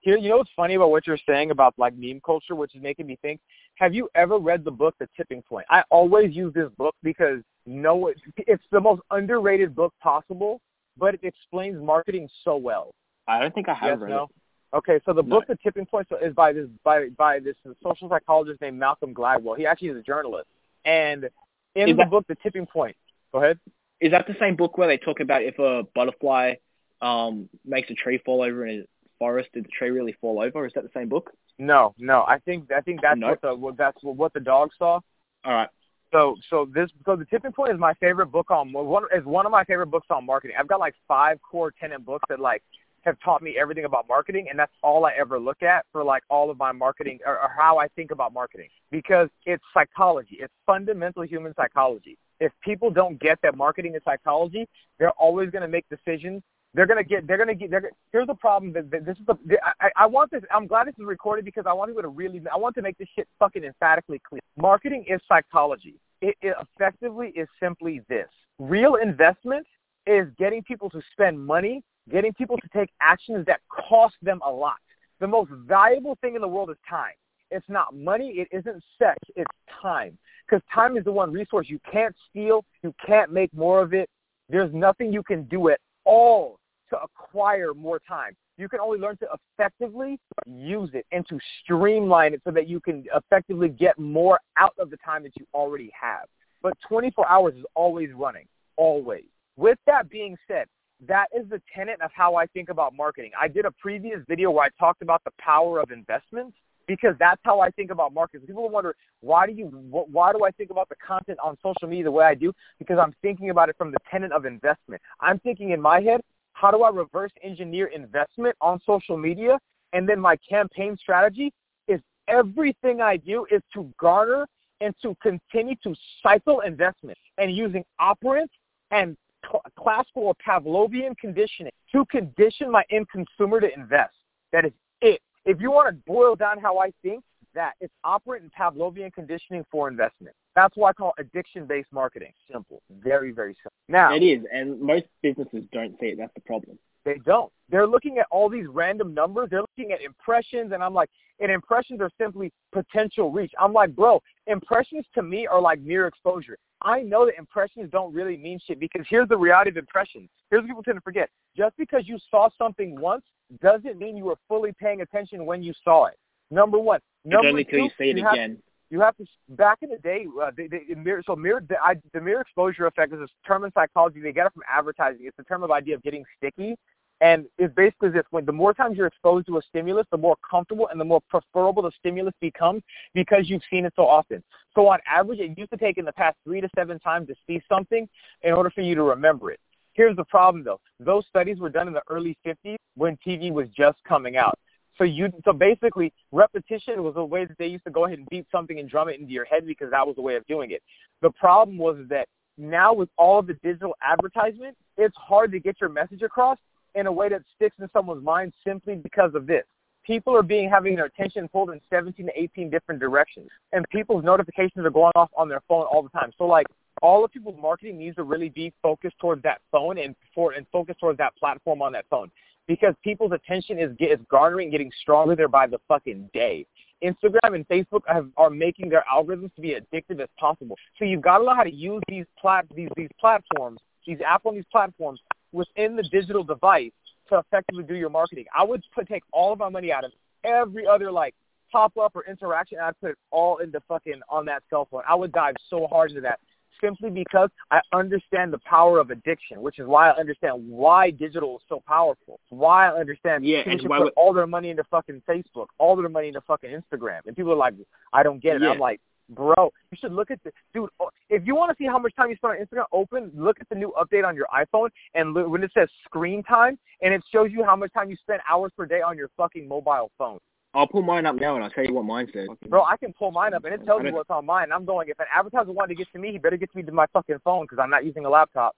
Here, you know what's funny about what you're saying about like meme culture, which is making me think. Have you ever read the book The Tipping Point? I always use this book because no, it's the most underrated book possible, but it explains marketing so well. I don't think I have yes, read no. it. Okay, so the No. book The Tipping Point is by this by by this social psychologist named Malcolm Gladwell. He actually is a journalist, and in Is the that- book The Tipping Point. Go ahead. Is that the same book where they talk about if a butterfly um makes a tree fall over in a forest, did the tree really fall over? Is that the same book? No, no, I think I think that's No. what the what that's what the dog saw. All right. So so this so the tipping point is my favorite book on one is one of my favorite books on marketing. I've got like five core tenant books that like have taught me everything about marketing, and that's all I ever look at for like all of my marketing or, or how I think about marketing because it's psychology. It's fundamental human psychology. If people don't get that marketing is psychology, they're always going to make decisions. They're gonna get. They're gonna get. They're, here's the problem. That, that this is the. I, I want this. I'm glad this is recorded because I want people to really. I want to make this shit fucking emphatically clear. Marketing is psychology. It, it effectively is simply this. Real investment is getting people to spend money, getting people to take actions that cost them a lot. The most valuable thing in the world is time. It's not money. It isn't sex. It's time. Because time is the one resource you can't steal. You can't make more of it. There's nothing you can do at all to acquire more time. You can only learn to effectively use it and to streamline it so that you can effectively get more out of the time that you already have. But 24 hours is always running, always. With that being said, that is the tenet of how I think about marketing. I did a previous video where I talked about the power of investments because that's how I think about marketing. People wonder why do you why do I think about the content on social media the way I do? Because I'm thinking about it from the tenet of investment. I'm thinking in my head, how do I reverse engineer investment on social media? And then my campaign strategy is everything I do is to garner and to continue to cycle investment and using operant and cl- classical or Pavlovian conditioning to condition my end consumer to invest. That is it. If you want to boil down how I think, that it's operant and Pavlovian conditioning for investment. That's why I call addiction-based marketing simple. Very, very simple. Now, It is, and most businesses don't see it. That's the problem. they don't. They're looking at all these random numbers. They're looking at impressions, and I'm like, and impressions are simply potential reach. I'm like, bro, impressions to me are like mere exposure. I know that impressions don't really mean shit because here's the reality of impressions. Here's what people tend to forget. Just because you saw something once doesn't mean you were fully paying attention when you saw it. Number one. Number two, you see it have- again. You have to back in the day. Uh, the, the, mirror, so mirror the, I, the mere exposure effect is a term in psychology. They get it from advertising. It's a term of idea of getting sticky, and it's basically this: when the more times you're exposed to a stimulus, the more comfortable and the more preferable the stimulus becomes because you've seen it so often. So on average, it used to take in the past three to seven times to see something in order for you to remember it. Here's the problem though. Those studies were done in the early 50s when TV was just coming out. So you so basically repetition was a way that they used to go ahead and beat something and drum it into your head because that was the way of doing it. The problem was that now with all of the digital advertisement, it's hard to get your message across in a way that sticks in someone's mind simply because of this. People are being having their attention pulled in 17 to 18 different directions, and people's notifications are going off on their phone all the time. So like all of people's marketing needs to really be focused towards that phone and for and focused towards that platform on that phone because people's attention is is garnering getting stronger there by the fucking day. Instagram and Facebook have, are making their algorithms to be addictive as possible. So you've got to know how to use these plat these these platforms, these apps on these platforms within the digital device to effectively do your marketing. I would put take all of my money out of every other like pop up or interaction. I'd put it all into fucking on that cell phone. I would dive so hard into that simply because I understand the power of addiction, which is why I understand why digital is so powerful. Why I understand yeah, people and why put would- all their money into fucking Facebook, all their money into fucking Instagram, and people are like, I don't get it. Yeah. I'm like, bro, you should look at the dude. oh, If you want to see how much time you spend on Instagram, open look at the new update on your iPhone, and look, when it says screen time, and it shows you how much time you spend hours per day on your fucking mobile phone. I'll pull mine up now and I'll tell you what mine says. Bro, I can pull mine up and it tells me what's on mine. I'm going, if an advertiser wanted to get to me, he better get to me to my fucking phone because I'm not using a laptop.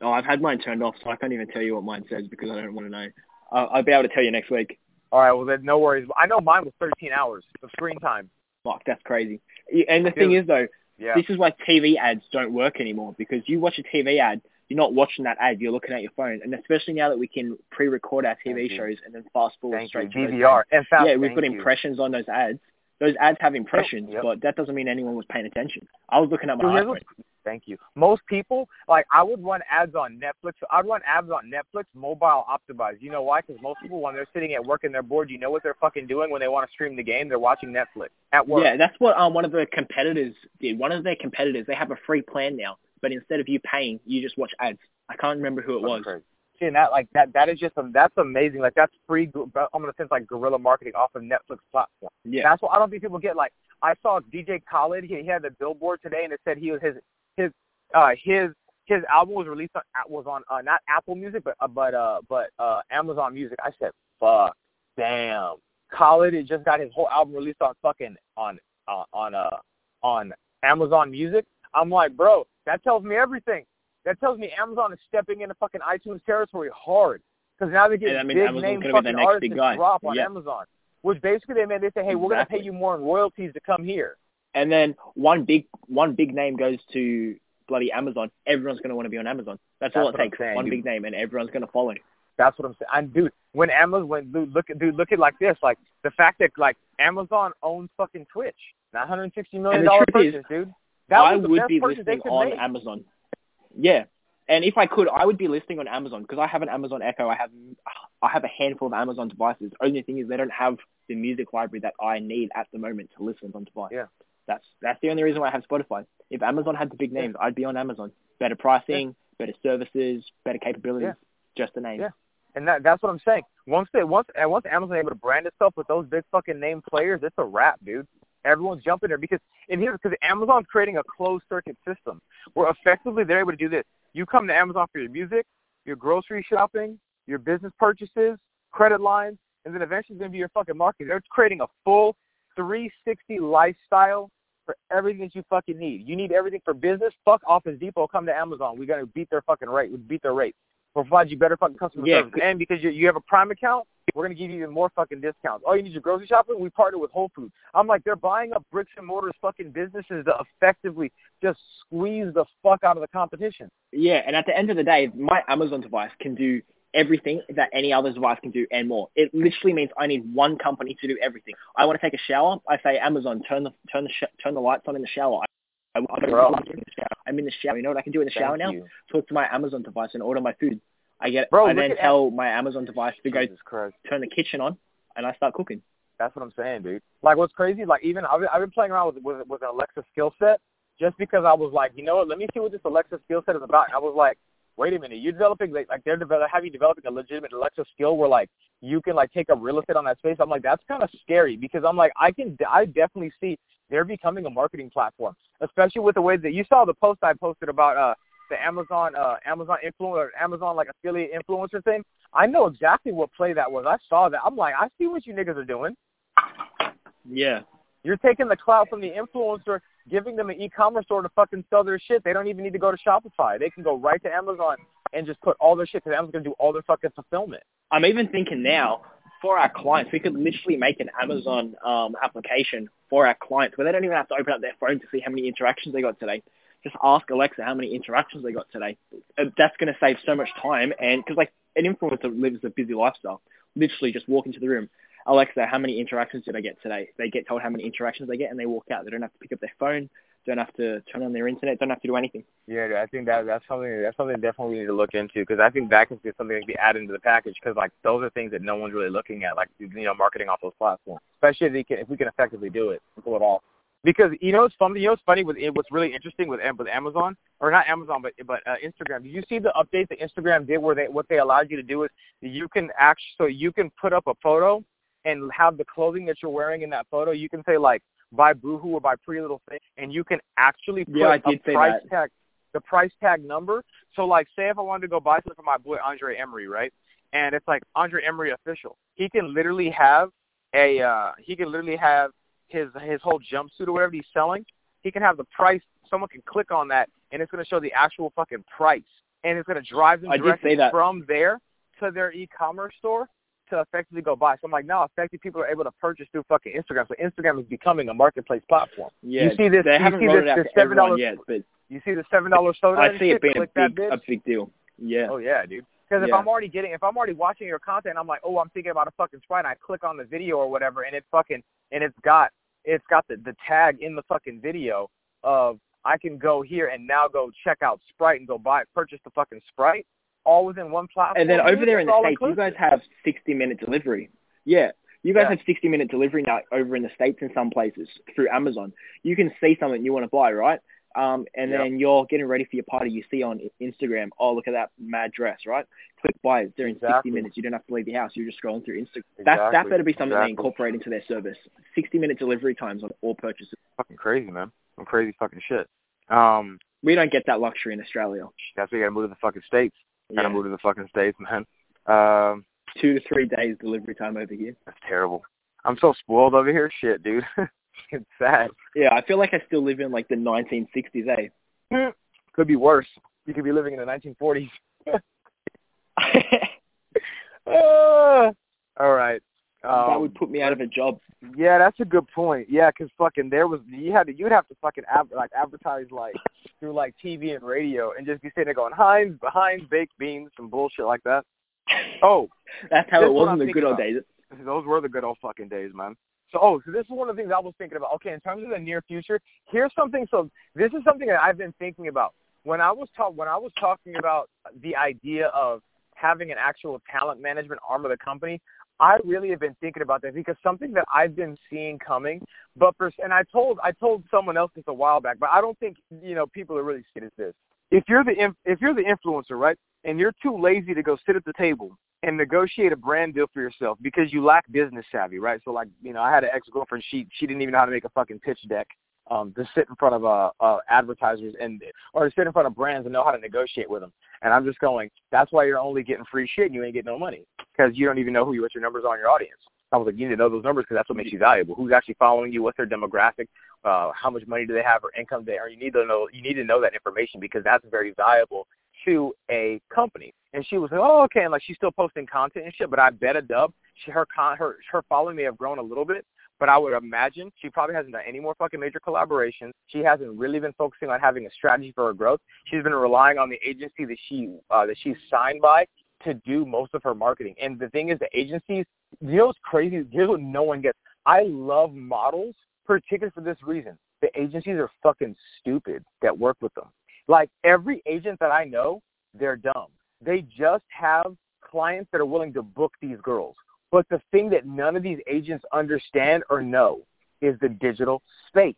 Oh, I've had mine turned off, so I can't even tell you what mine says because I don't want to know. I'll, I'll be able to tell you next week. All right, well, then no worries. I know mine was 13 hours of screen time. Fuck, that's crazy. And the thing is, though, Yeah. this is why TV ads don't work anymore because you watch a TV ad, you're not watching that ad, you're looking at your phone. And especially now that we can pre-record our TV Thank you. shows and then fast forward Thank you. straight to those DVR. ads. In fact, yeah, we've thank got you. impressions on those ads. Those ads have impressions, Yep. but that doesn't mean anyone was paying attention. I was looking at my iPhone. Thank you. Most people, like, I would run ads on Netflix. I'd run ads on Netflix, mobile optimized. You know why? Because most people, when they're sitting at work and they're bored, you know what they're fucking doing when they want to stream the game? They're watching Netflix at work. Yeah, that's what um, one of the competitors did. One of their competitors, they have a free plan now, but instead of you paying, you just watch ads. I can't remember who it Fucking was. crazy. Seeing that, like that, that is just that's amazing. Like that's free. I'm gonna sense like guerrilla marketing off of Netflix platform. Yeah. That's what I don't think people get. Like I saw DJ Khaled. He, he had the billboard today, and it said he was his his uh his his album was released on was on uh, not Apple Music, but uh, but uh but uh Amazon Music. I said, fuck, damn. Khaled had just got his whole album released on fucking on uh, on uh on Amazon Music. I'm like, bro, that tells me everything. That tells me Amazon is stepping into fucking iTunes territory hard because now they're getting Yeah, that big Amazon's name gonna be the fucking next artists to drop on Yeah. Amazon. Which basically they mean they say, hey, we're gonna pay you more in royalties to come here. And then one big one big name goes to bloody Amazon. Everyone's going to want to be on Amazon. That's, all it what I'm takes. saying, one dude. big name, and everyone's going to follow. That's what I'm saying. And dude, when Amazon, when dude, look at dude, look at like this, like the fact that like Amazon owns fucking Twitch, nine hundred sixty million And the truth is, dude. That I was the would best be purchase they listing on make. Amazon. Yeah, and if I could, I would be listing on Amazon because I have an Amazon Echo. I have I have a handful of Amazon devices. Only thing is they don't have the music library that I need at the moment to listen on device. Yeah. That's that's the only reason why I have Spotify. If Amazon had the big names, I'd be on Amazon. Better pricing, better services, better capabilities. Yeah. Just a name. Yeah. And that, that's what I'm saying. Once they once and once Amazon able to brand itself with those big fucking name players, it's a wrap, dude. Everyone's jumping there because and here's because Amazon's creating a closed circuit system where effectively they're able to do this. You come to Amazon for your music, your grocery shopping, your business purchases, credit lines, and then eventually it's gonna be your fucking market. They're creating a full 360 lifestyle for everything that you fucking need. You need everything for business. Fuck Office Depot. Come to Amazon. We're gonna beat their fucking rate. We beat their rate. Provide you better fucking customer Yeah. service. And because you you have a Prime account, we're gonna give you even more fucking discounts. Oh, you need your grocery shopping? We partner with Whole Foods. I'm like, they're buying up bricks and mortars fucking businesses to effectively just squeeze the fuck out of the competition. Yeah, and at the end of the day, my Amazon device can do everything that any other device can do and more. It literally means I need one company to do everything. I want to take a shower. I say Amazon, turn the turn the sh- turn the lights on in the shower. I, I, I Bro. in the shower. I'm in the shower. You know what I can do in the shower Thank now? you. Talk to my Amazon device and order my food. I get Bro, look then tell my Amazon device to go turn the kitchen on, and I start cooking. That's what I'm saying, dude. Like, what's crazy? Like, even I've been, I've been playing around with with, with an Alexa skill set just because I was like, you know what? Let me see what this Alexa skill set is about. And I was like, wait a minute, you're developing like, like they're developing, have you developing a legitimate Alexa skill where like you can like take up real estate on that space? I'm like, that's kind of scary because I'm like, I can, I definitely see they're becoming a marketing platform, especially with the way that you saw the post I posted about uh the Amazon uh Amazon influencer Amazon like affiliate influencer thing. I know exactly what play that was. I saw that. I'm like, I see what you niggas are doing. Yeah. You're taking the clout from the influencer, giving them an e-commerce store to fucking sell their shit. They don't even need to go to Shopify. They can go right to Amazon and just put all their shit because Amazon's gonna do all their fucking fulfillment. I'm even thinking now for our clients, we could literally make an Amazon um, application for our clients where they don't even have to open up their phone to see how many interactions they got today. Just ask Alexa how many interactions they got today. Uh, that's going to save so much time, and because like an influencer lives a busy lifestyle, literally just walk into the room, Alexa, how many interactions did I get today? They get told how many interactions they get, and they walk out. They don't have to pick up their phone, don't have to turn on their internet, don't have to do anything. Yeah, I think that that's something that's something definitely we need to look into because I think that could be something that can be added into the package because like those are things that no one's really looking at, like you know, marketing off those platforms, especially if we can if we can effectively do it pull it off. Because you know it's funny. You know it's funny with what's really interesting with with Amazon or not Amazon, but but uh, Instagram. Did you see the update that Instagram did where they what they allowed you to do is you can actually so you can put up a photo and have the clothing that you're wearing in that photo. You can say like buy Boohoo or buy Pretty Little Thing, and you can actually put yeah, a price that. tag, the price tag number. So like, say if I wanted to go buy something for my boy Andre Emery, right? And it's like Andre Emery official. He can literally have a uh he can literally have his his whole jumpsuit or whatever he's selling. He can have the price. Someone can click on that, and it's going to show the actual fucking price, and it's going to drive them I directly from there to their e-commerce store to effectively go buy. So I'm like, now effective people are able to purchase through fucking Instagram. So Instagram is becoming a marketplace platform. Yeah, you see this? They you haven't see rolled this, this seven dollars? yet, but You see the seven dollar soda? I see it being a big a big deal. Yeah. Oh yeah, dude. Because if Yeah. I'm already getting, if I'm already watching your content, I'm like, oh, I'm thinking about a fucking Sprite. And I click on the video or whatever, and it fucking, and it's got, it's got the the tag in the fucking video of I can go here and now go check out Sprite and go buy, purchase the fucking Sprite, all within one platform. And then over there in the states, you guys have 60 minute delivery. Yeah. You guys Yeah. have 60 minute delivery now over in the states in some places through Amazon. You can see something you want to buy, right? Um, and Yep. then you're getting ready for your party. You see on Instagram, oh look at that mad dress, right? Click buy it. They're in 60 minutes. You don't have to leave your house. You're just scrolling through Instagram. That that better be something they incorporate into their service. 60 minute delivery times on all purchases. fucking crazy, man. Some crazy fucking shit. Um, We don't get that luxury in Australia. that's why you gotta move to the fucking states. Gotta Yeah. move to the fucking states, man. Um, Two to three days delivery time over here. that's terrible. I'm so spoiled over here. Shit, dude. it's sad. Yeah, I feel like I still live in like the 1960s, eh? Could be worse. You could be living in the 1940s. Ah, all right. Um, that would put me out of a job. Yeah, that's a good point. Yeah, 'cause fucking there was you had to you'd have to fucking like advertise like through like TV and radio and just be sitting there going Heinz Heinz baked beans some bullshit like that. Oh, That's how it was in the good old about. days. those were the good old fucking days, man. So oh, so this is one of the things I was thinking about. Okay, in terms of the near future, here's something. So this is something that I've been thinking about when I was talk when I was talking about the idea of having an actual talent management arm of the company. I really have been thinking about that because something that I've been seeing coming, but for, and I told I told someone else this a while back, but I don't think you know people are really seeing it this. If you're the if you're the influencer, right, and you're too lazy to go sit at the table and negotiate a brand deal for yourself because you lack business savvy, right? So like, you know, I had an ex girlfriend, she she didn't even know how to make a fucking pitch deck. Um, to sit in front of uh, uh advertisers and or to sit in front of brands and know how to negotiate with them. And I'm just going, that's why you're only getting free shit and you ain't getting no money because you don't even know who you what your numbers are on your audience. I was like, you need to know those numbers because that's what makes you valuable. Who's actually following you? What's their demographic? Uh, how much money do they have or income they earn? You need to know. You need to know that information because that's very valuable to a company. And she was like, oh, okay. And like she's still posting content and shit. But I bet a dub, she her con her her following may have grown a little bit. But I would imagine she probably hasn't done any more fucking major collaborations. She hasn't really been focusing on having a strategy for her growth. She's been relying on the agency that she uh, that she's signed by to do most of her marketing. And the thing is, the agencies, you know what's crazy? Here's what no one gets. I love models, particularly for this reason. The agencies are fucking stupid that work with them. Like every agent that I know, they're dumb. They just have clients that are willing to book these girls. But the thing that none of these agents understand or know is the digital space.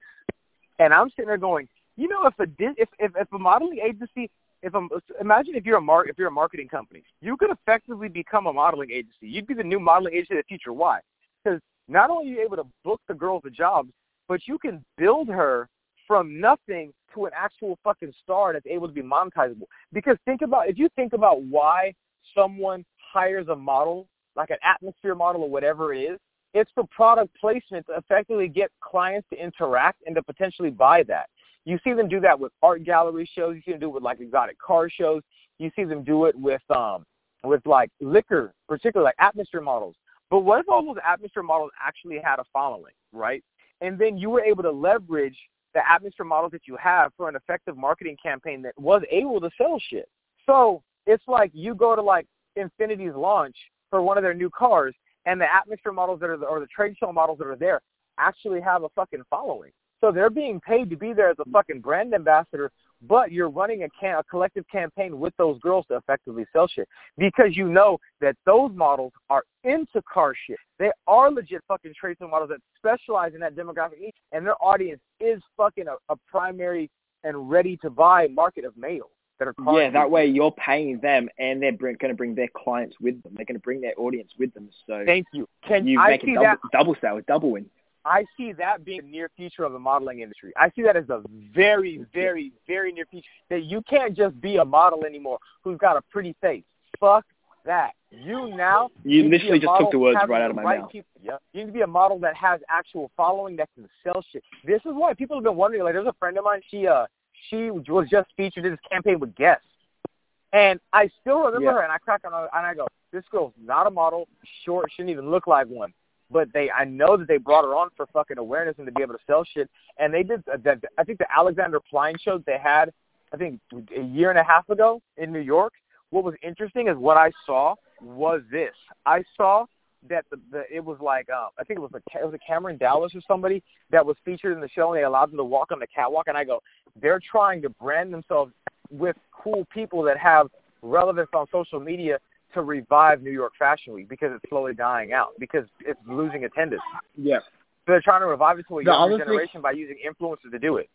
And I'm sitting there going, you know, if a if if, if a modeling agency, if a, imagine if you're a mar- if you're a marketing company, you could effectively become a modeling agency. You'd be the new modeling agency of the future. Why? Because not only are you able to book the girl the jobs, but you can build her from nothing to an actual fucking star that's able to be monetizable. Because think about if you think about why someone hires a model, like an atmosphere model or whatever it is, it's for product placement to effectively get clients to interact and to potentially buy that. You see them do that with art gallery shows. You see them do it with like exotic car shows. You see them do it with um with like liquor, particularly like atmosphere models. But what if all those atmosphere models actually had a following, right? And then you were able to leverage the atmosphere models that you have for an effective marketing campaign that was able to sell shit. So it's like you go to like Infiniti's launch for one of their new cars, and the atmosphere models that are the, or the trade show models that are there actually have a fucking following. So they're being paid to be there as a fucking brand ambassador, but you're running a, can- a collective campaign with those girls to effectively sell shit because you know that those models are into car shit. They are legit fucking trade show models that specialize in that demographic, and their audience is fucking a, a primary and ready to buy market of males that are yeah. That way you're paying them, and they're bring, going to bring their clients with them. They're going to bring their audience with them. So thank you. Can you I make a double, that? double sale, a double win. I see that being the near future of the modeling industry. I see that as a very, very, very near future. That you can't just be a model anymore who's got a pretty face. Fuck that. You now You literally just took the words right out of my right mouth. People. Yep. You need to be a model that has actual following that can sell shit. This is why people have been wondering. Like, there's a friend of mine. She uh she was just featured in this campaign with Guess, and I still remember Yeah. her. And I crack on her, and I go, "This girl's not a model. Short. Shouldn't even look like one." But they, I know that they brought her on for fucking awareness and to be able to sell shit. And they did uh, that. I think the Alexander Klein show they had, I think a year and a half ago in New York. What was interesting is what I saw was this. I saw that the, the it was like uh, I think it was a it was a Cameron Dallas or somebody that was featured in the show and they allowed them to walk on the catwalk and I go they're trying to brand themselves with cool people that have relevance on social media to revive New York Fashion Week because it's slowly dying out because it's losing attendance. Yeah. So they're trying to revive it to a The younger other thing- generation by using influencers to do it.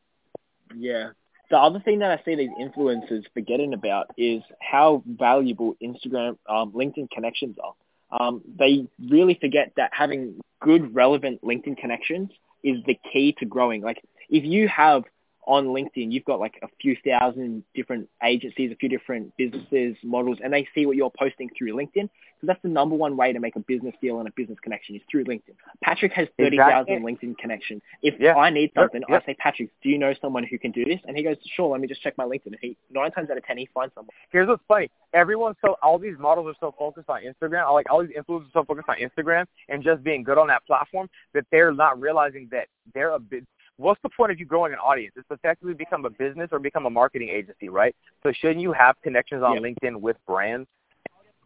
Yeah. The other thing that I see these influencers forgetting about is how valuable Instagram, um, LinkedIn connections are. Um, they really forget that having good, relevant LinkedIn connections is the key to growing. Like, if you have on LinkedIn, you've got like a few thousand different agencies, a few different businesses, models, and they see what you're posting through LinkedIn. So that's the number one way to make a business deal and a business connection is through LinkedIn. Patrick has 30,000 LinkedIn connections. If Yeah. I need something, yep. I say, Patrick, do you know someone who can do this? And he goes, sure, let me just check my LinkedIn. And he, nine times out of ten, he finds someone. Here's what's funny. Everyone's so all these models are so focused on Instagram, like all these influencers are so focused on Instagram and just being good on that platform that they're not realizing that they're a bit what's the point of you growing an audience? It's effectively become a business or become a marketing agency, right? So shouldn't you have connections on Yeah. LinkedIn with brands?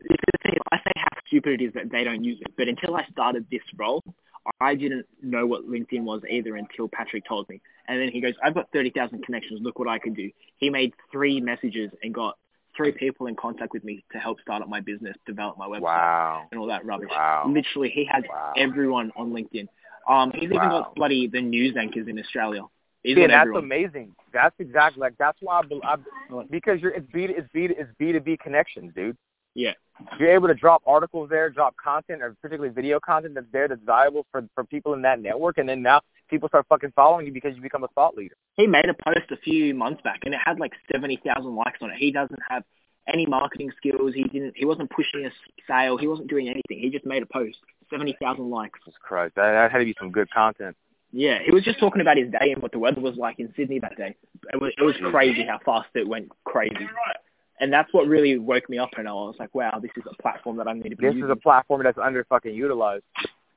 The thing, I say how stupid it is that they don't use it. But until I started this role, I didn't know what LinkedIn was either until Patrick told me. And then he goes, I've got 30,000 connections. Look what I can do. He made three messages and got three people in contact with me to help start up my business, develop my website, Wow. and all that rubbish. Wow. Literally, he has Wow. everyone on LinkedIn. Um, he's even Wow. got bloody the news anchors in Australia. He's Yeah, that's everyone. amazing. That's exactly like that's why I, I because you're it's B it's B it's B two B connections, dude. Yeah. You're able to drop articles there, drop content, or particularly video content that's there that's valuable for for people in that network, and then now people start fucking following you because you become a thought leader. He made a post a few months back and it had like 70,000 likes on it. He doesn't have any marketing skills. He didn't, he wasn't pushing a sale. He wasn't doing anything. He just made a post, 70,000 likes. Jesus Christ, that, that had to be some good content. Yeah, he was just talking about his day and what the weather was like in Sydney that day. It was, it was crazy how fast it went crazy. And that's what really woke me up and I was like, wow, this is a platform that I need to be This using. is a platform that's under fucking utilized.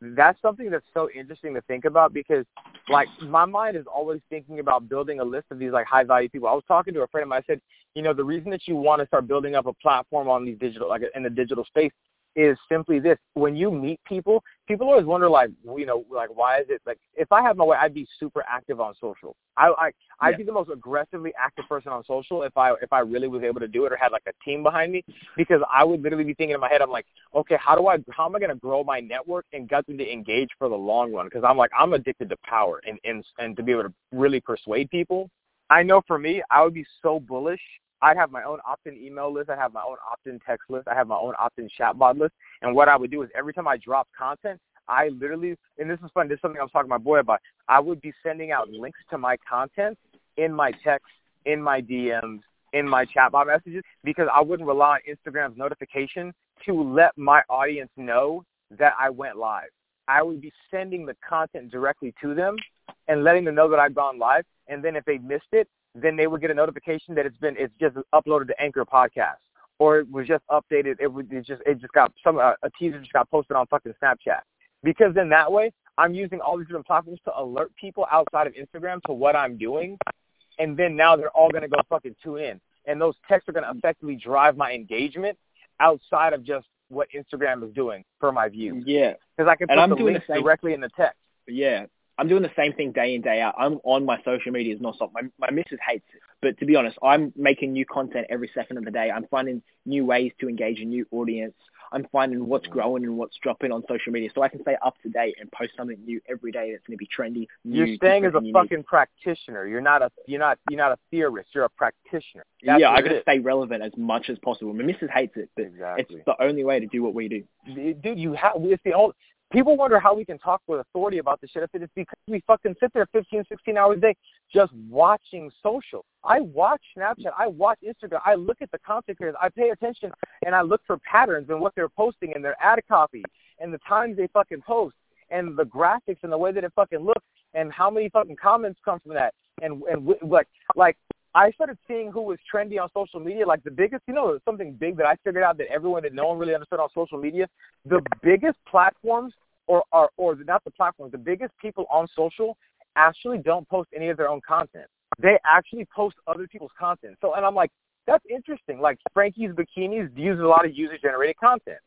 That's something that's so interesting to think about because, like, my mind is always thinking about building a list of these like high value people. I was talking to a friend of mine. I said, you know, the reason that you want to start building up a platform on these digital, like in the digital space, is simply this. When you meet people, people always wonder like, you know, like why is it like if I had my way, I'd be super active on social. I I I'd Yeah. be the most aggressively active person on social if I if I really was able to do it or had like a team behind me because I would literally be thinking in my head, I'm like, okay, how do I how am I going to grow my network and get them to engage for the long run? Because I'm like I'm addicted to power and and and to be able to really persuade people. I know for me, I would be so bullish. I'd have my own opt-in email list. I'd have my own opt-in text list. I have my own opt-in chatbot list. And what I would do is every time I drop content, I literally, and this is fun. This is something I was talking to my boy about. I would be sending out links to my content in my text, in my DMs, in my chatbot messages because I wouldn't rely on Instagram's notification to let my audience know that I went live. I would be sending the content directly to them and letting them know that I've gone live. And then if they missed it, then they would get a notification that it's been it's just uploaded to Anchor Podcast or it was just updated. It would it just it just got some uh, a teaser just got posted on fucking Snapchat. Because then that way I'm using all these different platforms to alert people outside of Instagram to what I'm doing, and then now they're all gonna go fucking tune in, and those texts are gonna effectively drive my engagement outside of just what Instagram is doing for my views. Yeah, Because I can And I'm the doing the links same. directly in the text. yeah. I'm doing the same thing day in day out. I'm on my social medias nonstop. My my missus hates it, but to be honest, I'm making new content every second of the day. I'm finding new ways to engage a new audience. I'm finding what's mm-hmm. growing and what's dropping on social media, so I can stay up to date and post something new every day that's going to be trendy. New, You're staying as a unique. fucking practitioner. You're not a you're not you're not a theorist. You're a practitioner. That's yeah, I got to stay relevant as much as possible. My missus hates it, but Exactly. it's the only way to do what we do. dude, you have it's the old people wonder how we can talk with authority about this shit. If it's because we fucking sit there 15, 16 hours a day just watching social. I watch Snapchat. I watch Instagram. I look at the content creators. I pay attention and I look for patterns in what they're posting and their ad copy and the times they fucking post and the graphics and the way that it fucking looks and how many fucking comments come from that and and like like I started seeing who was trendy on social media. Like the biggest, you know, something big that I figured out that everyone that no one really understood on social media. The biggest platforms, or or or not the platforms, the biggest people on social actually don't post any of their own content. They actually post other people's content. So, and I'm like, that's interesting. Like Frankie's Bikinis uses a lot of user generated content.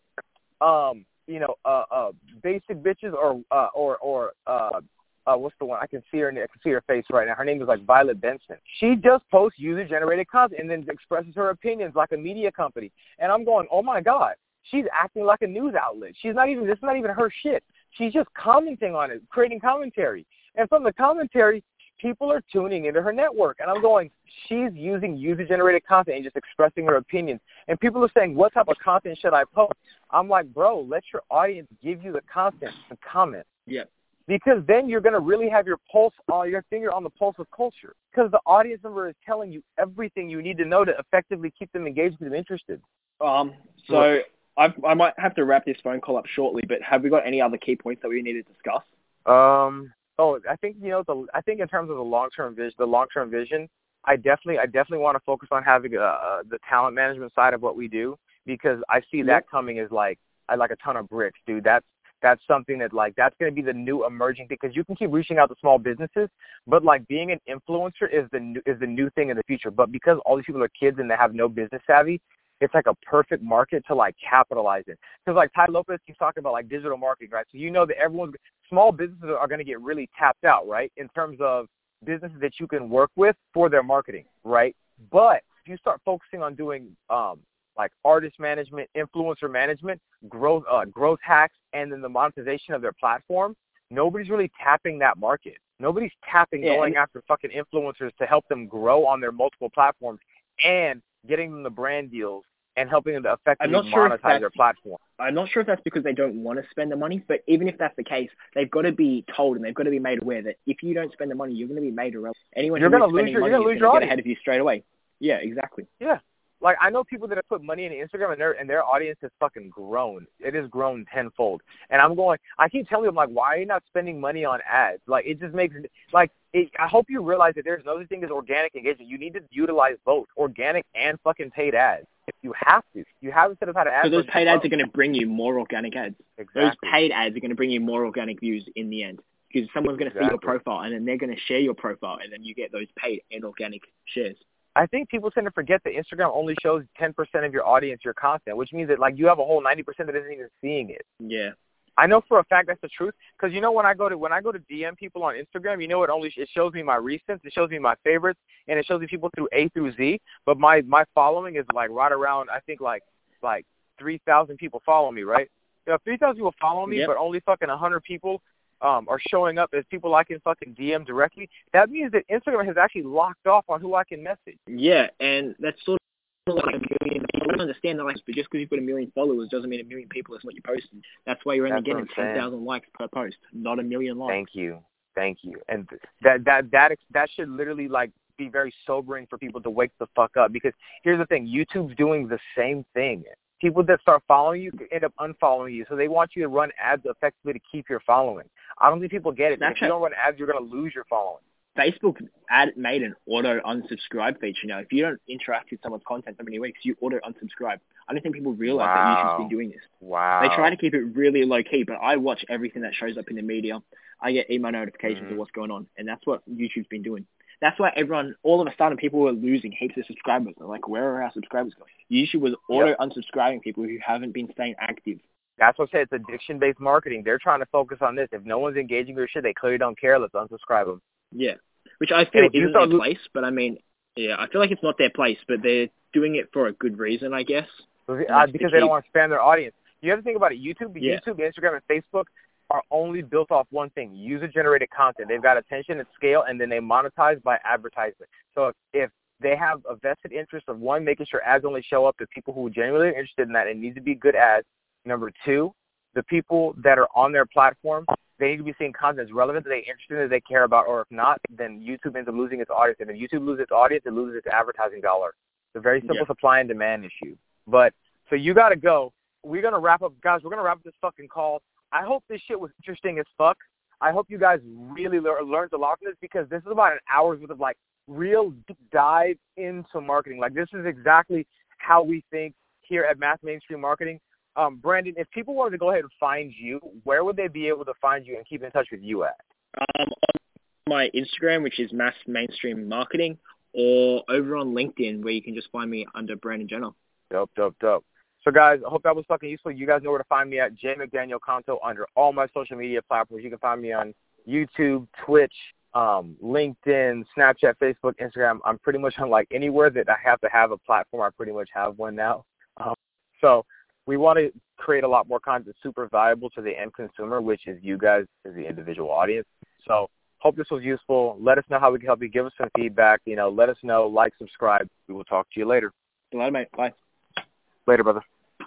Um, you know, uh, uh, basic bitches or uh, or or uh, uh, what's the one? I can see her. I can see her face right now. Her name is like Violet Benson. She just posts user-generated content and then expresses her opinions like a media company. And I'm going, oh my god, she's acting like a news outlet. She's not even. This is not even her shit. She's just commenting on it, creating commentary. And from the commentary, people are tuning into her network. And I'm going, she's using user-generated content and just expressing her opinions. And people are saying, what type of content should I post? I'm like, bro, let your audience give you the content and comment Yeah. Because then you're going to really have your pulse on your finger on the pulse of culture because the audience member is telling you everything you need to know to effectively keep them engaged and interested. Um, so I've, I might have to wrap this phone call up shortly, but have we got any other key points that we need to discuss? Um, oh, I think you know the. I think in terms of the long term vision, the long term vision, I definitely, I definitely want to focus on having uh, uh, the talent management side of what we do because I see that coming as like, I like a ton of bricks, dude. That's that's something that like that's going to be the new emerging because you can keep reaching out to small businesses, but like being an influencer is the new, is the new thing in the future. But because all these people are kids and they have no business savvy, it's like a perfect market to like capitalize in. Because like Tai Lopez keeps talking about like digital marketing, right? So you know that everyone's small businesses are going to get really tapped out, right? In terms of businesses that you can work with for their marketing, right? But if you start focusing on doing um, like artist management, influencer management, growth, uh, growth hacks, and then the monetization of their platform, nobody's really tapping that market. Nobody's tapping Yeah, going after fucking influencers to help them grow on their multiple platforms and getting them the brand deals and helping them to effectively not sure monetize their platform. I'm not sure if that's because they don't want to spend the money, but even if that's the case, they've got to be told and they've got to be made aware that if you don't spend the money, you're going to be made irrelevant. Anyone You're who is gonna lose spending your- money you're gonna is going to get ahead of you straight away. Yeah, exactly. Yeah. Like I know people that have put money in Instagram and their and their audience has fucking grown. It has grown tenfold. And I'm going I keep telling them like why are you not spending money on ads? Like it just makes like it, I hope you realize that there's another thing is organic engagement. You need to utilize both organic and fucking paid ads. If you have to. You have instead of how to ads. So those paid ads are going to bring you more organic ads. exactly. Those paid ads are going to bring you more organic views in the end because someone's going to see your profile and then they're going to share your profile and then you get those paid and organic shares. I think people tend to forget that Instagram only shows 10% of your audience your content, which means that like you have a whole 90% that isn't even seeing it. Yeah. I know for a fact that's the truth because you know when I go to when I go to DM people on Instagram, you know it only it shows me my recents, it shows me my favorites, and it shows me people through A through Z. But my my following is like right around I think like like three thousand people follow me, right? You know, three thousand people follow me, Yep. but only fucking a hundred people um are showing up as people I can fucking DM directly. That means that Instagram has actually locked off on who I can message. Yeah, and that's sort of like a million. I don't understand that, like, but just because you've got a million followers doesn't mean a million people is what you're posting. That's why you're only That's getting ten thousand likes per post, not a million likes. Thank you, thank you. And that that that that should literally like be very sobering for people to wake the fuck up because here's the thing: YouTube's doing the same thing. People that start following you end up unfollowing you, so they want you to run ads effectively to keep your following. I don't think people get it. If you don't run ads, you're gonna lose your following. Facebook ad made an auto unsubscribe feature now. If you don't interact with someone's content for many weeks, you auto unsubscribe. I don't think people realize that Wow. YouTube's been doing this. Wow. They try to keep it really low key, but I watch everything that shows up in the media. I get email notifications Mhm. of what's going on, and that's what YouTube's been doing. That's why everyone, all of a sudden, people were losing heaps of subscribers. They're like, where are our subscribers going? YouTube was auto unsubscribing people who haven't been staying active. That's what I said. It's addiction-based marketing. They're trying to focus on this. If no one's engaging with your shit, they clearly don't care. Let's unsubscribe them. Yeah, which I feel isn't their place, but I mean, yeah, I feel like it's not their place, but they're doing it for a good reason, I guess. So they- And uh, the because they don't want to expand their audience. You have to think about it. YouTube, Yeah. YouTube, Instagram, and Facebook are only built off one thing: user-generated content. They've got attention at scale, and then they monetize by advertisement. So if, if they have a vested interest of one, making sure ads only show up to people who genuinely are genuinely interested in that and need to be good ads. Number two, the people that are on their platform, they need to be seeing content that's relevant, that they're interested in, that they care about, or if not, then YouTube ends up losing its audience. And if YouTube loses its audience, it loses its advertising dollar. It's a very simple Yeah. supply and demand issue. But so you got to go. We're gonna wrap up, guys. We're gonna wrap up this fucking call. I hope this shit was interesting as fuck. I hope you guys really lear- learned a lot from this because this is about an hour's worth of like real deep dive into marketing. Like this is exactly how we think here at Mass Mainstream Marketing. Um, Brandon, if people wanted to go ahead and find you, where would they be able to find you and keep in touch with you at? Um, on my Instagram, which is Mass Mainstream Marketing, or over on LinkedIn, where you can just find me under Brandon Jenner. Dope, dope, dope. So guys, I hope that was fucking useful. You guys know where to find me at J McDaniel Conto under all my social media platforms. You can find me on YouTube, Twitch, um, LinkedIn, Snapchat, Facebook, Instagram. I'm pretty much on like anywhere that I have to have a platform. I pretty much have one now. Um, so we want to create a lot more content super valuable to the end consumer, which is you guys as the individual audience. So hope this was useful. Let us know how we can help you. Give us some feedback. You know, let us know. Like, subscribe. We will talk to you later. Later. Bye. Later, brother.